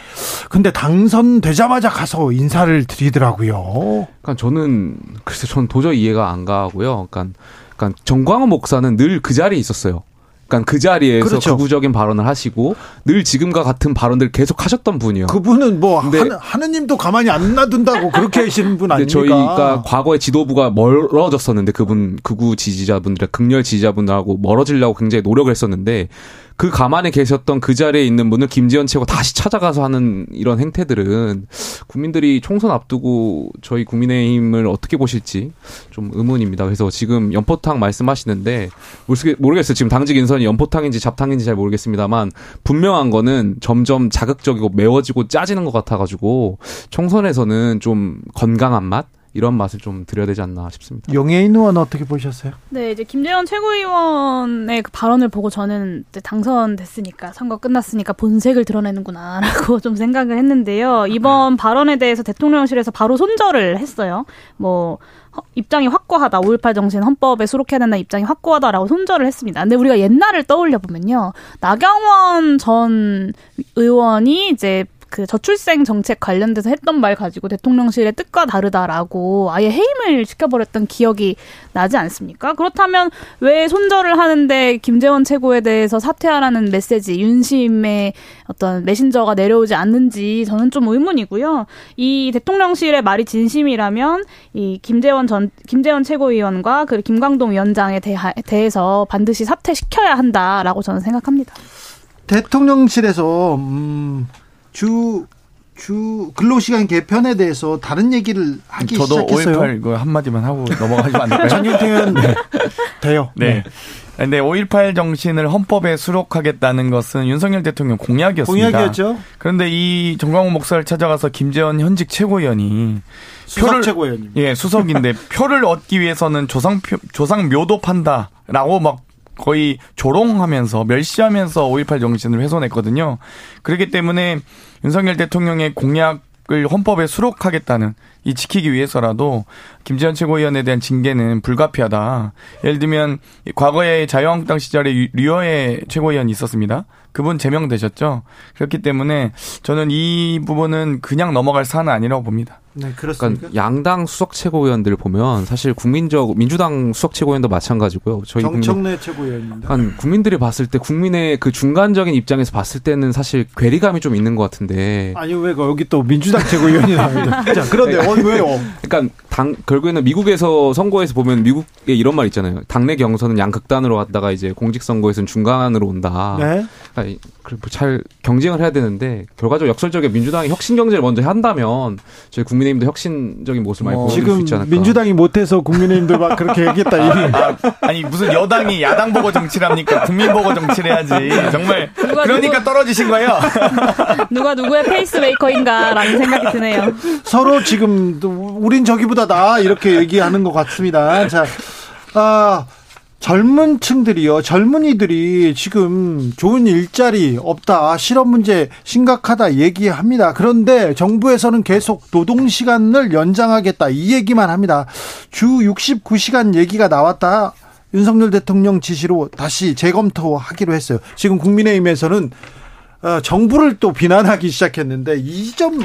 근데 당선되자마자 가서 인사를 드리더라고요. 그러니까 저는 글쎄 저는 도저히 이해가 안 가고요. 그러니까 그러니까 정광훈 목사는 늘 그 자리에 있었어요. 그러니까 그 자리에서 그렇죠. 극우적인 발언을 하시고 늘 지금과 같은 발언들 계속 하셨던 분이요. 그분은 뭐 하느, 하느님도 가만히 안 놔둔다고 그렇게 하시는 분 아닙니까? 저희가 과거에 지도부가 멀어졌었는데 그분 극우 지지자분들의 극렬 지지자분들하고 멀어지려고 굉장히 노력을 했었는데 그 가만히 계셨던 그 자리에 있는 분을 김지현 최고 다시 찾아가서 하는 이런 행태들은 국민들이 총선 앞두고 저희 국민의힘을 어떻게 보실지 좀 의문입니다. 그래서 지금 연포탕 말씀하시는데 모르겠어요. 지금 당직 인선이 연포탕인지 잡탕인지 잘 모르겠습니다만 분명한 거는 점점 자극적이고 매워지고 짜지는 것 같아가지고 총선에서는 좀 건강한 맛 이런 맛을 좀 드려야 되지 않나 싶습니다. 용해인 의원 어떻게 보셨어요? 네, 이제 김재원 최고위원의 그 발언을 보고 저는 이제 당선됐으니까 선거 끝났으니까 본색을 드러내는구나라고 좀 생각을 했는데요. 이번 발언에 대해서 대통령실에서 바로 손절을 했어요. 뭐 입장이 확고하다. 5.18 정신 헌법에 수록해야 된다는 입장이 확고하다라고 손절을 했습니다. 근데 우리가 옛날을 떠올려 보면요. 나경원 전 의원이 이제 그 저출생 정책 관련돼서 했던 말 가지고 대통령실의 뜻과 다르다라고 아예 해임을 시켜버렸던 기억이 나지 않습니까? 그렇다면 왜 손절을 하는데 김재원 최고에 대해서 사퇴하라는 메시지, 윤심의 어떤 메신저가 내려오지 않는지 저는 좀 의문이고요. 이 대통령실의 말이 진심이라면 이 김재원 전 김재원 최고위원과 그 김광동 위원장에 대하, 대해서 반드시 사퇴시켜야 한다라고 저는 생각합니다. 대통령실에서 음, 주, 주 근로시간 개편에 대해서 다른 얘기를 하기 저도 시작했어요. 저도 5.18 한마디만 하고 넘어가시면 안 될까요? 전용태는 네. 돼요. 네. 네. 근데 5.18 정신을 헌법에 수록하겠다는 것은 윤석열 대통령 공약이었습니다. 공약이었죠. 그런데 이 정광훈 목사를 찾아가서 김재원 현직 최고위원이 표를 최고위원님. 예, 수석인데 표를 얻기 위해서는 조상 표, 조상 묘도 판다라고 막 거의 조롱하면서 멸시하면서 5.18 정신을 훼손했거든요. 그렇기 때문에 윤석열 대통령의 공약 을 헌법에 수록하겠다는 이 지키기 위해서라도 김지현 최고위원에 대한 징계는 불가피하다. 예를 들면 과거에 자유한국당 시절에 류어의 최고위원이 있었습니다. 그분 제명되셨죠. 그렇기 때문에 저는 이 부분은 그냥 넘어갈 사안은 아니라고 봅니다. 네, 그렇습니다. 그러니까 양당 수석 최고위원들 보면 사실 국민적 민주당 수석 최고위원도 마찬가지고요. 저희 정청래 국민, 최고위원입니다. 그러니까 국민들이 봤을 때 국민의 그 중간적인 입장에서 봤을 때는 사실 괴리감이 좀 있는 것 같은데. 아니 왜 여기 또 민주당 최고위원이 나옵니다. 자, 그런데 어, 왜요? 그러니까 당 결국에는 미국에서 선거에서 보면 미국에 이런 말 있잖아요. 당내 경선은 양극단으로 왔다가 이제 공직 선거에서는 중간으로 온다. 네. 그러니까 잘 경쟁을 해야 되는데 결과적으로 역설적인 민주당이 혁신 경제를 먼저 한다면 저희 국민 의힘도 혁신적인 모습을 많이 어, 보여줄 수 있지 않을까. 민주당이 못해서 국민의힘도 막 그렇게 얘기했다. 아, 아, 니 무슨 여당이 야당 보고 정치를 합니까? 국민 보고 정치를 해야지. 정말 그러니까 누구, 떨어지신 거예요. 누가 누구의 페이스메이커인가라는 생각이 드네요. 서로 지금 우린 저기보다 나 이렇게 얘기하는 것 같습니다. 자, 아. 젊은 층들이요, 젊은이들이 지금 좋은 일자리 없다, 실업 문제 심각하다 얘기합니다. 그런데 정부에서는 계속 노동시간을 연장하겠다, 이 얘기만 합니다. 주 69시간 얘기가 나왔다. 윤석열 대통령 지시로 다시 재검토하기로 했어요. 지금 국민의힘에서는 어, 정부를 또 비난하기 시작했는데 이 점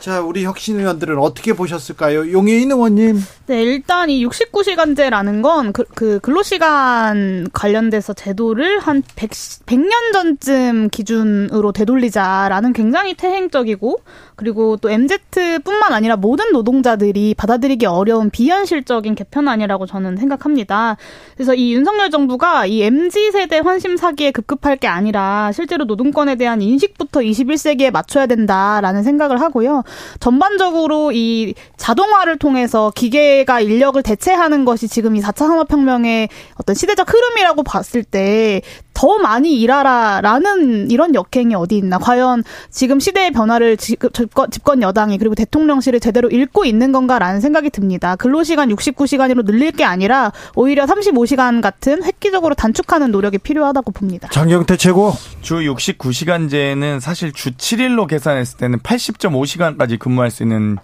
자, 우리 혁신 의원들은 어떻게 보셨을까요? 용해인 의원님. 네, 일단 이 69시간제라는 건 그, 그 근로시간 관련돼서 제도를 한 100, 100년 전쯤 기준으로 되돌리자라는 굉장히 태행적이고 그리고 또 MZ뿐만 아니라 모든 노동자들이 받아들이기 어려운 비현실적인 개편안이라고 저는 생각합니다. 그래서 이 윤석열 정부가 이 MZ 세대 환심 사기에 급급할 게 아니라 실제로 노동권에 대한 인식부터 21세기에 맞춰야 된다라는 생각을 하고요. 전반적으로 이 자동화를 통해서 기계 가 인력을 대체하는 것이 지금 이 4차 산업혁명의 어떤 시대적 흐름이라고 봤을 때 더 많이 일하라라는 이런 역행이 어디 있나. 과연 지금 시대의 변화를 집권, 집권 여당이 그리고 대통령실을 제대로 읽고 있는 건가라는 생각이 듭니다. 근로시간 69시간으로 늘릴 게 아니라 오히려 35시간 같은 획기적으로 단축하는 노력이 필요하다고 봅니다. 장경태 최고. 주 69시간제는 사실 주 7일로 계산했을 때는 80.5시간까지 근무할 수 있는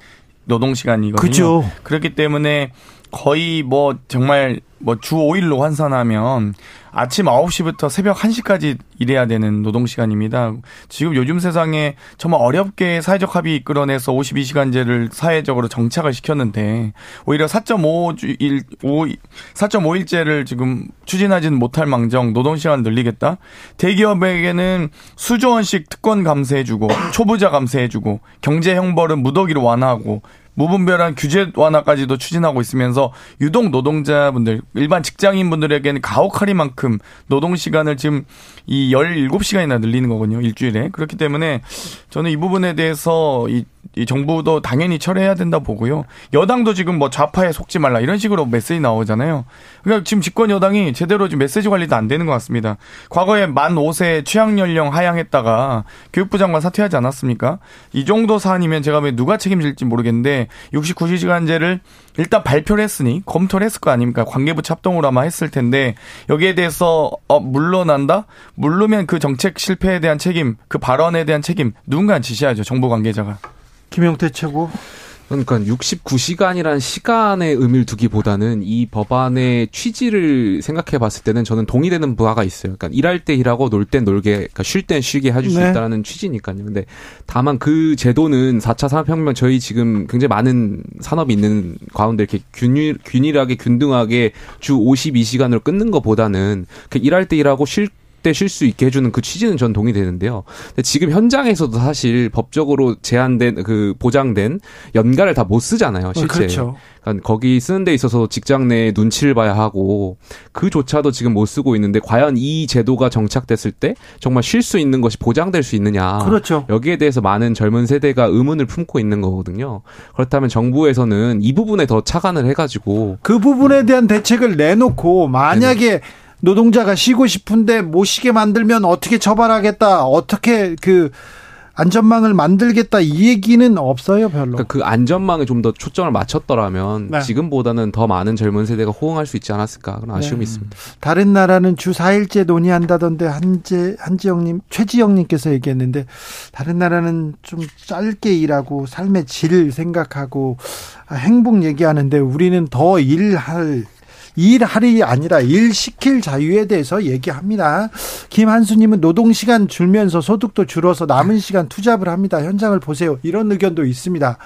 노동 시간이거든요. 그렇죠. 그렇기 때문에 거의 뭐 정말 뭐 주 5일로 환산하면 아침 9시부터 새벽 1시까지 일해야 되는 노동 시간입니다. 지금 요즘 세상에 정말 어렵게 사회적 합의 이끌어내서 52시간제를 사회적으로 정착을 시켰는데 오히려 4.5일 5 4.5일제를 지금 추진하지는 못할 망정 노동 시간 늘리겠다. 대기업에게는 수조 원씩 특권 감세해 주고 초부자 감세해 주고 경제 형벌은 무더기로 완화하고 무분별한 규제 완화까지도 추진하고 있으면서 유동 노동자분들, 일반 직장인분들에게는 가혹하리만큼 노동 시간을 지금 이 17시간이나 늘리는 거거든요. 일주일에. 그렇기 때문에 저는 이 부분에 대해서 이, 이 정부도 당연히 철회해야 된다 보고요. 여당도 지금 뭐 좌파에 속지 말라 이런 식으로 메시지 나오잖아요. 그러니까 지금 집권 여당이 제대로 지금 메시지 관리도 안 되는 것 같습니다. 과거에 만 5세 취향 연령 하향했다가 교육부 장관 사퇴하지 않았습니까? 이 정도 사안이면 제가 왜 누가 책임질지 모르겠는데 69시간제를 일단 발표를 했으니 검토를 했을 거 아닙니까? 관계부 합동으로 아마 했을 텐데 여기에 대해서 어 물러난다? 물르면 그 정책 실패에 대한 책임, 그 발언에 대한 책임 누군가 지시하죠. 정부 관계자가. 김영태 최고. 그러니까 69시간이라는 시간의 의미를 두기보다는 이 법안의 취지를 생각해 봤을 때는 저는 동의되는 부하가 있어요. 그러니까 일할 때 일하고 놀땐 놀게, 그러니까 쉴 땐 쉬게 해줄 수 네. 있다는 취지니까요. 근데 다만 그 제도는 4차 산업혁명 저희 지금 굉장히 많은 산업이 있는 가운데 이렇게 균일, 균일하게 균등하게 주 52시간으로 끊는 것보다는 그 일할 때 일하고 쉴 때 쉴 수 있게 해주는 그 취지는 전 동의되는데요. 근데 지금 현장에서도 사실 법적으로 제한된 그 보장된 연가를 다 못 쓰잖아요. 실제. 그렇죠. 그러니까 거기 쓰는 데 있어서 직장 내에 눈치를 봐야 하고 그조차도 지금 못 쓰고 있는데 과연 이 제도가 정착됐을 때 정말 쉴 수 있는 것이 보장될 수 있느냐. 그렇죠. 여기에 대해서 많은 젊은 세대가 의문을 품고 있는 거거든요. 그렇다면 정부에서는 이 부분에 더 차관을 해가지고 그 부분에 대한 대책을 내놓고 만약에 네네. 노동자가 쉬고 싶은데 못 쉬게 만들면 어떻게 처벌하겠다. 어떻게 그 안전망을 만들겠다 이 얘기는 없어요, 별로. 그러니까 그 안전망에 좀 더 초점을 맞췄더라면 네. 지금보다는 더 많은 젊은 세대가 호응할 수 있지 않았을까 그런 아쉬움이 네. 있습니다. 다른 나라는 주 4일째 논의한다던데 한재 한지영님 최지영님께서 얘기했는데 다른 나라는 좀 짧게 일하고 삶의 질 생각하고 아, 행복 얘기하는데 우리는 더 일할 일할이 아니라 일 시킬 자유에 대해서 얘기합니다. 김한수님은 노동 시간 줄면서 소득도 줄어서 남은 시간 투잡을 합니다. 현장을 보세요. 이런 의견도 있습니다.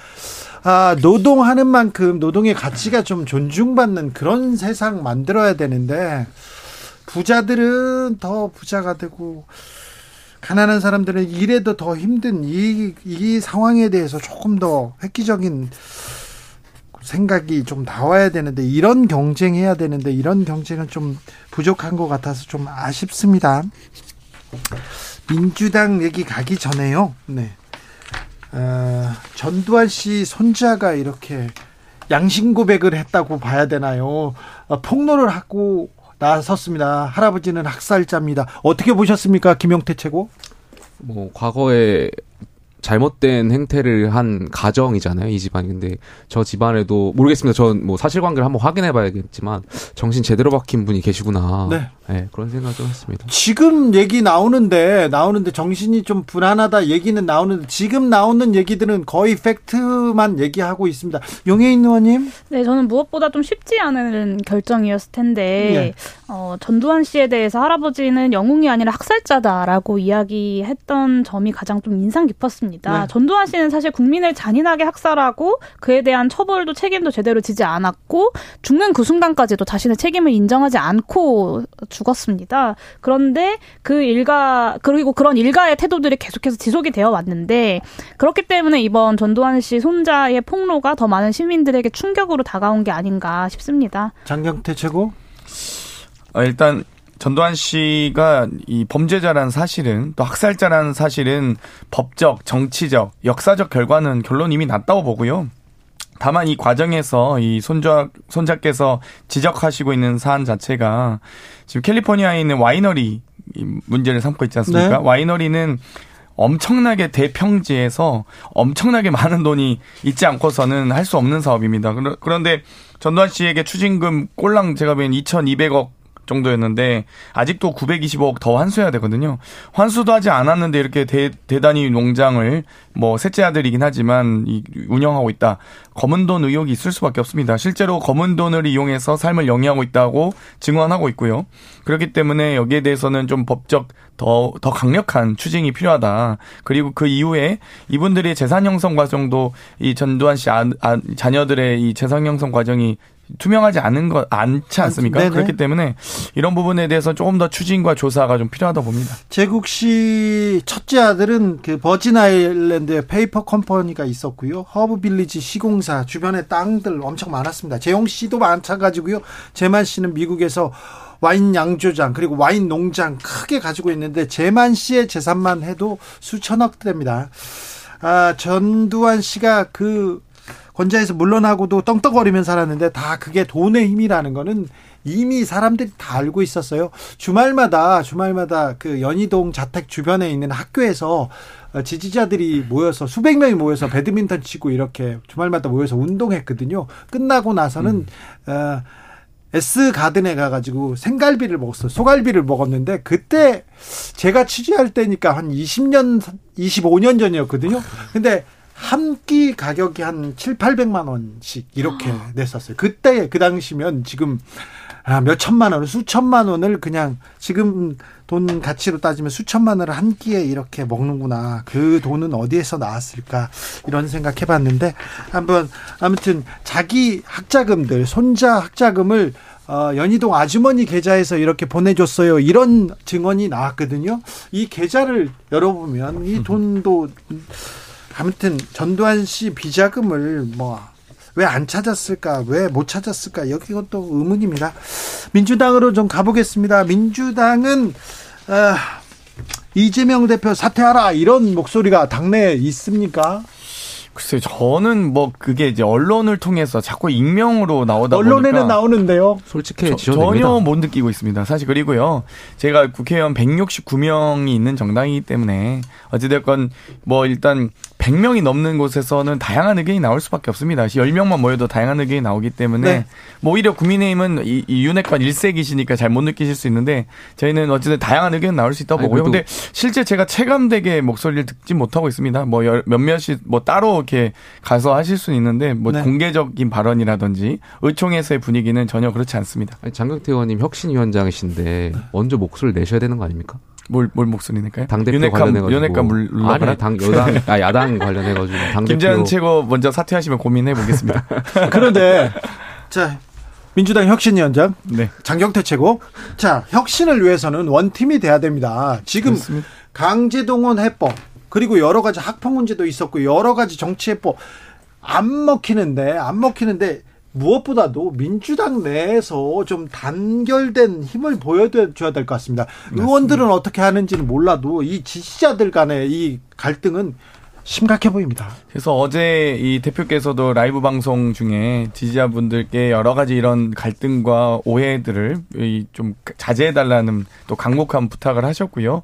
아, 노동하는 만큼 노동의 가치가 좀 존중받는 그런 세상 만들어야 되는데 부자들은 더 부자가 되고 가난한 사람들은 일해도 더 힘든 이, 이 상황에 대해서 조금 더 획기적인 생각이 좀 나와야 되는데 이런 경쟁해야 되는데 이런 경쟁은 좀 부족한 것 같아서 좀 아쉽습니다. 민주당 얘기 가기 전에요. 네. 어, 전두환 씨 손자가 이렇게 양심 고백을 했다고 봐야 되나요? 어, 폭로를 하고 나섰습니다. 할아버지는 학살자입니다. 어떻게 보셨습니까, 김용태 최고? 뭐 과거에 잘못된 행태를 한 가정이잖아요 이 집안이 근데 저 집안에도 모르겠습니다 전 뭐 사실관계를 한번 확인해 봐야겠지만 정신 제대로 박힌 분이 계시구나 네. 네, 그런 생각을 좀 했습니다 지금 얘기 나오는데 나오는데 정신이 좀 불안하다 얘기는 나오는데 지금 나오는 얘기들은 거의 팩트만 얘기하고 있습니다. 용혜인 의원님, 네, 저는 무엇보다 좀 쉽지 않은 결정이었을 텐데, 네. 어, 전두환 씨에 대해서 할아버지는 영웅이 아니라 학살자다라고 이야기했던 점이 가장 좀 인상 깊었습니다. 네. 전두환 씨는 사실 국민을 잔인하게 학살하고 그에 대한 처벌도 책임도 제대로 지지 않았고 죽는 그 순간까지도 자신의 책임을 인정하지 않고 죽었습니다. 그런데 그 일가 그리고 그런 일가의 태도들이 계속해서 지속이 되어 왔는데 그렇기 때문에 이번 전두환 씨 손자의 폭로가 더 많은 시민들에게 충격으로 다가온 게 아닌가 싶습니다. 장경태 최고. 어, 일단 전두환 씨가 이 범죄자라는 사실은 또 학살자라는 사실은 법적, 정치적, 역사적 결과는 결론 이미 났다고 보고요. 다만 이 과정에서 이 손자 손자께서 지적하시고 있는 사안 자체가 지금 캘리포니아에 있는 와이너리 이 문제를 삼고 있지 않습니까? 네. 와이너리는 엄청나게 대평지에서 엄청나게 많은 돈이 있지 않고서는 할 수 없는 사업입니다. 그런데 전두환 씨에게 추징금 꼴랑 제가 보기엔 2,200억 정도였는데 아직도 925억 더 환수해야 되거든요. 환수도 하지 않았는데 이렇게 대, 대단히 농장을 뭐 셋째 아들이긴 하지만 이, 운영하고 있다. 검은 돈 의혹이 있을 수밖에 없습니다. 실제로 검은 돈을 이용해서 삶을 영위하고 있다고 증언하고 있고요. 그렇기 때문에 여기에 대해서는 좀 법적 더, 더 강력한 추징이 필요하다. 그리고 그 이후에 이분들의 재산 형성 과정도 이 전두환 씨 아, 아, 자녀들의 이 재산 형성 과정이 투명하지 않은 것 않지 않습니까? 네네. 그렇기 때문에 이런 부분에 대해서 조금 더 추징과 조사가 좀 필요하다 봅니다. 재국 씨 첫째 아들은 그 버진 아일랜드에 페이퍼 컴퍼니가 있었고요. 허브 빌리지 시공사 주변에 땅들 엄청 많았습니다. 재용 씨도 마찬가지고요. 재만 씨는 미국에서 와인 양조장 그리고 와인 농장 크게 가지고 있는데 재만 씨의 재산만 해도 수천억 대입니다. 아, 전두환 씨가 그 권좌에서 물러나고도 떵떵거리면 살았는데 다 그게 돈의 힘이라는 거는 이미 사람들이 다 알고 있었어요. 주말마다 주말마다 그 연희동 자택 주변에 있는 학교에서 어, 지지자들이 모여서 수백 명이 모여서 배드민턴 치고 이렇게 주말마다 모여서 운동했거든요. 끝나고 나서는 어, S 가든에 가가지고 생갈비를 먹었어요. 소갈비를 먹었는데 그때 제가 취재할 때니까 한 20년, 25년 전이었거든요. 근데 한 끼 가격이 한 7, 800만 원씩 이렇게 냈었어요. 그때 그 당시면 지금 아, 몇 천만 원, 수천만 원을 그냥 지금 돈 가치로 따지면 수천만 원을 한 끼에 이렇게 먹는구나. 그 돈은 어디에서 나왔을까? 이런 생각 해 봤는데 한번 아무튼 자기 학자금들, 손자 학자금을 어, 연희동 아주머니 계좌에서 이렇게 보내줬어요. 이런 증언이 나왔거든요. 이 계좌를 열어보면 이 돈도 아무튼 전두환 씨 비자금을 뭐 왜 안 찾았을까? 왜 못 찾았을까? 여기 것도 의문입니다. 민주당으로 좀 가보겠습니다. 민주당은 아, 이재명 대표 사퇴하라 이런 목소리가 당내에 있습니까? 글쎄요, 저는 뭐 그게 이제 언론을 통해서 자꾸 익명으로 나오다 언론에는 보니까 나오는데요. 솔직해지셔도 전혀 됩니다. 못 느끼고 있습니다. 사실 그리고요. 제가 국회의원 169명이 있는 정당이기 때문에 어찌됐건 뭐 일단 100명이 넘는 곳에서는 다양한 의견이 나올 수밖에 없습니다. 10명만 모여도 다양한 의견이 나오기 때문에 네. 뭐 오히려 국민의힘은 이, 이 윤핵관 일색이시니까 잘 못 느끼실 수 있는데 저희는 어쨌든 다양한 의견 나올 수 있다고 아니, 보고요. 근데 실제 제가 체감되게 목소리를 듣지 못하고 있습니다. 뭐 열- 몇몇이 뭐 따로 이렇게 가서 하실 수는 있는데 뭐 네. 공개적인 발언이라든지 의총에서의 분위기는 전혀 그렇지 않습니다. 아니, 장경태 의원님 혁신위원장이신데 먼저 목소리를 내셔야 되는 거 아닙니까? 뭘, 뭘 목소리 낼까요? 당대표 관련해가지고 윤핵관 물러가라? 아니 당 여당 아 야당 관련해가지고 당대표 김재현 최고 먼저 사퇴하시면 고민해 보겠습니다. 그런데 자 민주당 혁신위원장 네. 장경태 최고. 자 혁신을 위해서는 원팀이 돼야 됩니다. 지금 그렇습니다. 강제동원 해법 그리고 여러 가지 학폭 문제도 있었고 여러 가지 정치 해법 안 먹히는데 안 먹히는데 무엇보다도 민주당 내에서 좀 단결된 힘을 보여줘야 될 것 같습니다. 의원들은 어떻게 하는지는 몰라도 이 지지자들 간의 이 갈등은 심각해 보입니다. 그래서 어제 이 대표께서도 라이브 방송 중에 지지자분들께 여러 가지 이런 갈등과 오해들을 이좀 자제해달라는 또 강력한 부탁을 하셨고요.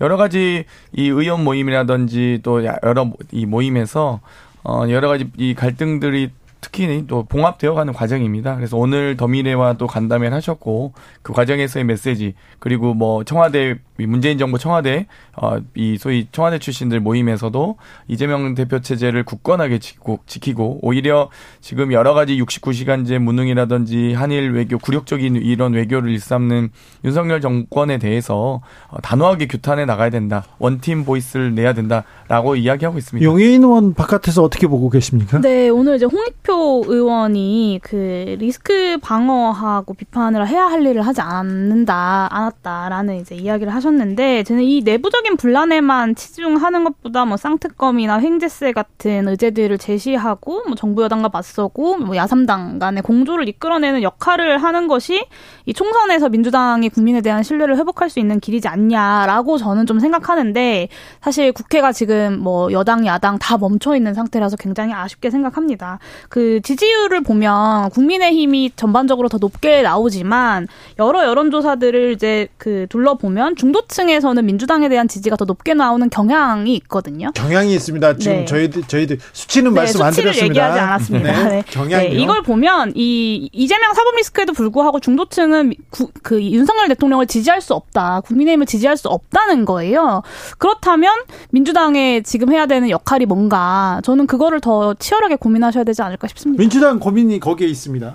여러 가지 이 의원 모임이라든지 또 여러 이 모임에서 어 여러 가지 이 갈등들이 특히 또 봉합되어 가는 과정입니다. 그래서 오늘 더미래와 또 간담회를 하셨고 그 과정에서의 메시지 그리고 뭐 청와대 이 문재인 정부 청와대 어이 소위 청와대 출신들 모임에서도 이재명 대표 체제를 굳건하게 지키고, 지키고 오히려 지금 여러 가지 69시간제 무능이라든지 한일 외교 굴욕적인 이런 외교를 일삼는 윤석열 정권에 대해서 어, 단호하게 규탄해 나가야 된다. 원팀 보이스를 내야 된다라고 이야기하고 있습니다. 용해인 의원 바깥에서 어떻게 보고 계십니까? 네, 오늘 이제 홍익표 의원이 그 리스크 방어하고 비판을 해야 할 일을 하지 않는다, 않았다라는 이제 이야기를 하셨는데, 저는 이 내부적인 분란에만 치중하는 것보다 뭐 쌍특검이나 횡재세 같은 의제들을 제시하고, 뭐 정부 여당과 맞서고, 뭐 야삼당 간의 공조를 이끌어내는 역할을 하는 것이 이 총선에서 민주당이 국민에 대한 신뢰를 회복할 수 있는 길이지 않냐라고 저는 좀 생각하는데, 사실 국회가 지금 뭐 여당, 야당 다 멈춰 있는 상태라서 굉장히 아쉽게 생각합니다. 그 지지율을 보면 국민의힘이 전반적으로 더 높게 나오지만 여러 여론조사들을 이제 그 둘러보면 중도층에서는 민주당에 대한 지지가 더 높게 나오는 경향이 있거든요. 경향이 있습니다. 지금 네. 저희들 저희들 수치는 네, 말씀 안 수치를 드렸습니다. 얘기하지 않았습니다. 네, 네. 경향이요. 네, 이걸 보면 이 이재명 사법 리스크에도 불구하고 중도층은 구- 그 윤석열 대통령을 지지할 수 없다, 국민의힘을 지지할 수 없다는 거예요. 그렇다면 민주당에 지금 해야 되는 역할이 뭔가 저는 그거를 더 치열하게 고민하셔야 되지 않을까 싶습니다. 민주당 고민이 거기에 있습니다.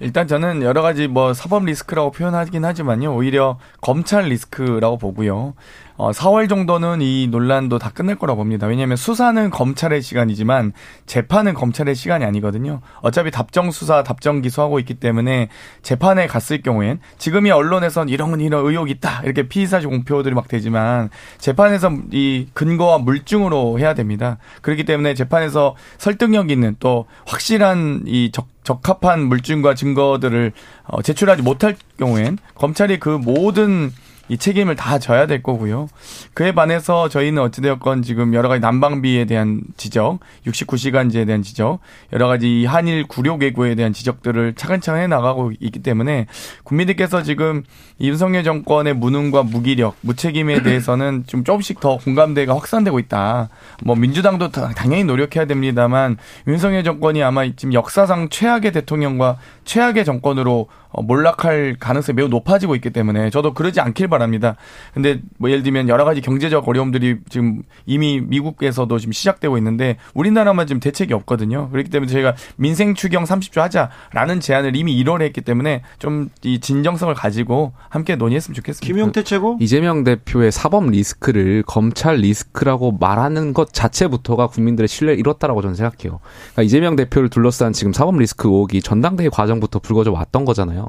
일단 저는 여러 가지 뭐 사법 리스크라고 표현하긴 하지만요. 오히려 검찰 리스크라고 보고요. 어, 4월 정도는 이 논란도 다 끝날 거라고 봅니다. 왜냐하면 수사는 검찰의 시간이지만 재판은 검찰의 시간이 아니거든요. 어차피 답정 수사, 답정 기소하고 있기 때문에 재판에 갔을 경우엔 지금이 언론에선 이런 이런 의혹이 있다 이렇게 피의사실 공표들이 막 되지만 재판에서 이 근거와 물증으로 해야 됩니다. 그렇기 때문에 재판에서 설득력 있는 또 확실한 이 적, 적합한 물증과 증거들을 어, 제출하지 못할 경우엔 검찰이 그 모든 이 책임을 다 져야 될 거고요. 그에 반해서 저희는 어찌되었건 지금 여러 가지 난방비에 대한 지적, 69시간제에 대한 지적, 여러 가지 이 한일 외교에 대한 지적들을 차근차근 해 나가고 있기 때문에 국민들께서 지금 이 윤석열 정권의 무능과 무기력, 무책임에 대해서는 좀 조금씩 더 공감대가 확산되고 있다. 뭐 민주당도 다- 당연히 노력해야 됩니다만 윤석열 정권이 아마 지금 역사상 최악의 대통령과 최악의 정권으로 어, 몰락할 가능성이 매우 높아지고 있기 때문에 저도 그러지 않길 바랍니다. 근데 뭐 예를 들면 여러 가지 경제적 어려움들이 지금 이미 미국에서도 지금 시작되고 있는데 우리나라만 지금 대책이 없거든요. 그렇기 때문에 저희가 민생 추경 30조 하자라는 제안을 이미 1월에 했기 때문에 좀 이 진정성을 가지고 함께 논의했으면 좋겠습니다. 김용태 최고. 이재명 대표의 사법 리스크를 검찰 리스크라고 말하는 것 자체부터가 국민들의 신뢰를 잃었다라고 저는 생각해요. 그러니까 이재명 대표를 둘러싼 지금 사법 리스크 의혹이 전당대회 과정부터 불거져 왔던 거잖아요.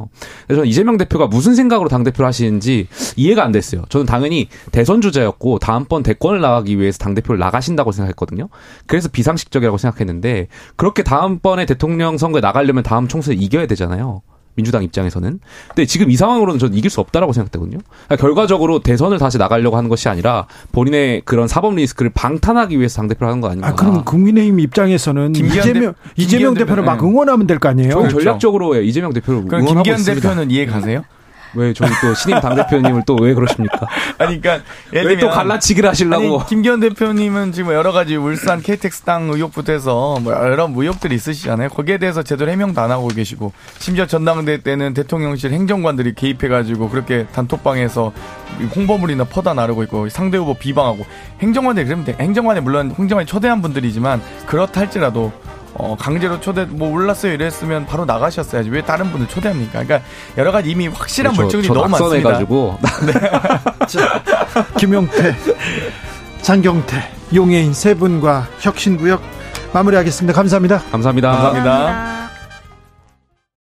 그래서 저는 이재명 대표가 무슨 생각으로 당대표를 하시는지 이해가 안 됐어요. 저는 당연히 대선 주자였고 다음번 대권을 나가기 위해서 당대표를 나가신다고 생각했거든요. 그래서 비상식적이라고 생각했는데 그렇게 다음번에 대통령 선거에 나가려면 다음 총선에 이겨야 되잖아요. 민주당 입장에서는. 근데 지금 이 상황으로는 저는 이길 수 없다라고 생각되거든요. 그러니까 결과적으로 대선을 다시 나가려고 하는 것이 아니라 본인의 그런 사법 리스크를 방탄하기 위해서 당대표를 하는 거 아닌가. 아, 그럼 국민의힘 입장에서는 김기현 이재명, 대- 이재명 대표를 막 대표, 응원하면 될 거 아니에요? 저는 그렇죠. 전략적으로 예, 이재명 대표를 그럼 응원하고 김기현 있습니다. 대표는 이해 가세요? 왜 저희 또 신임 당 대표님을 또 왜 그러십니까? 아니, 그러니까 예를 왜또 들면 갈라치기를 하시려고. 아니, 김기현 대표님은 지금 여러 가지 울산 KTX 땅 의혹부터 해서 뭐 여러 의혹들이 있으시잖아요. 거기에 대해서 제대로 해명도 안 하고 계시고 심지어 전당대 때는 대통령실 행정관들이 개입해가지고 그렇게 단톡방에서 홍보물이나 퍼다 나르고 있고 상대 후보 비방하고 행정관들이 그러면 돼. 행정관이 물론 행정관이 초대한 분들이지만 그렇다 할지라도 어, 강제로 초대, 뭐, 올랐어요 이랬으면 바로 나가셨어야지. 왜 다른 분들 초대합니까? 그러니까, 여러 가지 이미 확실한 저- 물증이 저 너무 많습니다. 낙선해가지고 김용태, 장경태, 용해인 세 분과 혁신구역 마무리하겠습니다. 감사합니다. 감사합니다. 감사합니다. 감사합니다.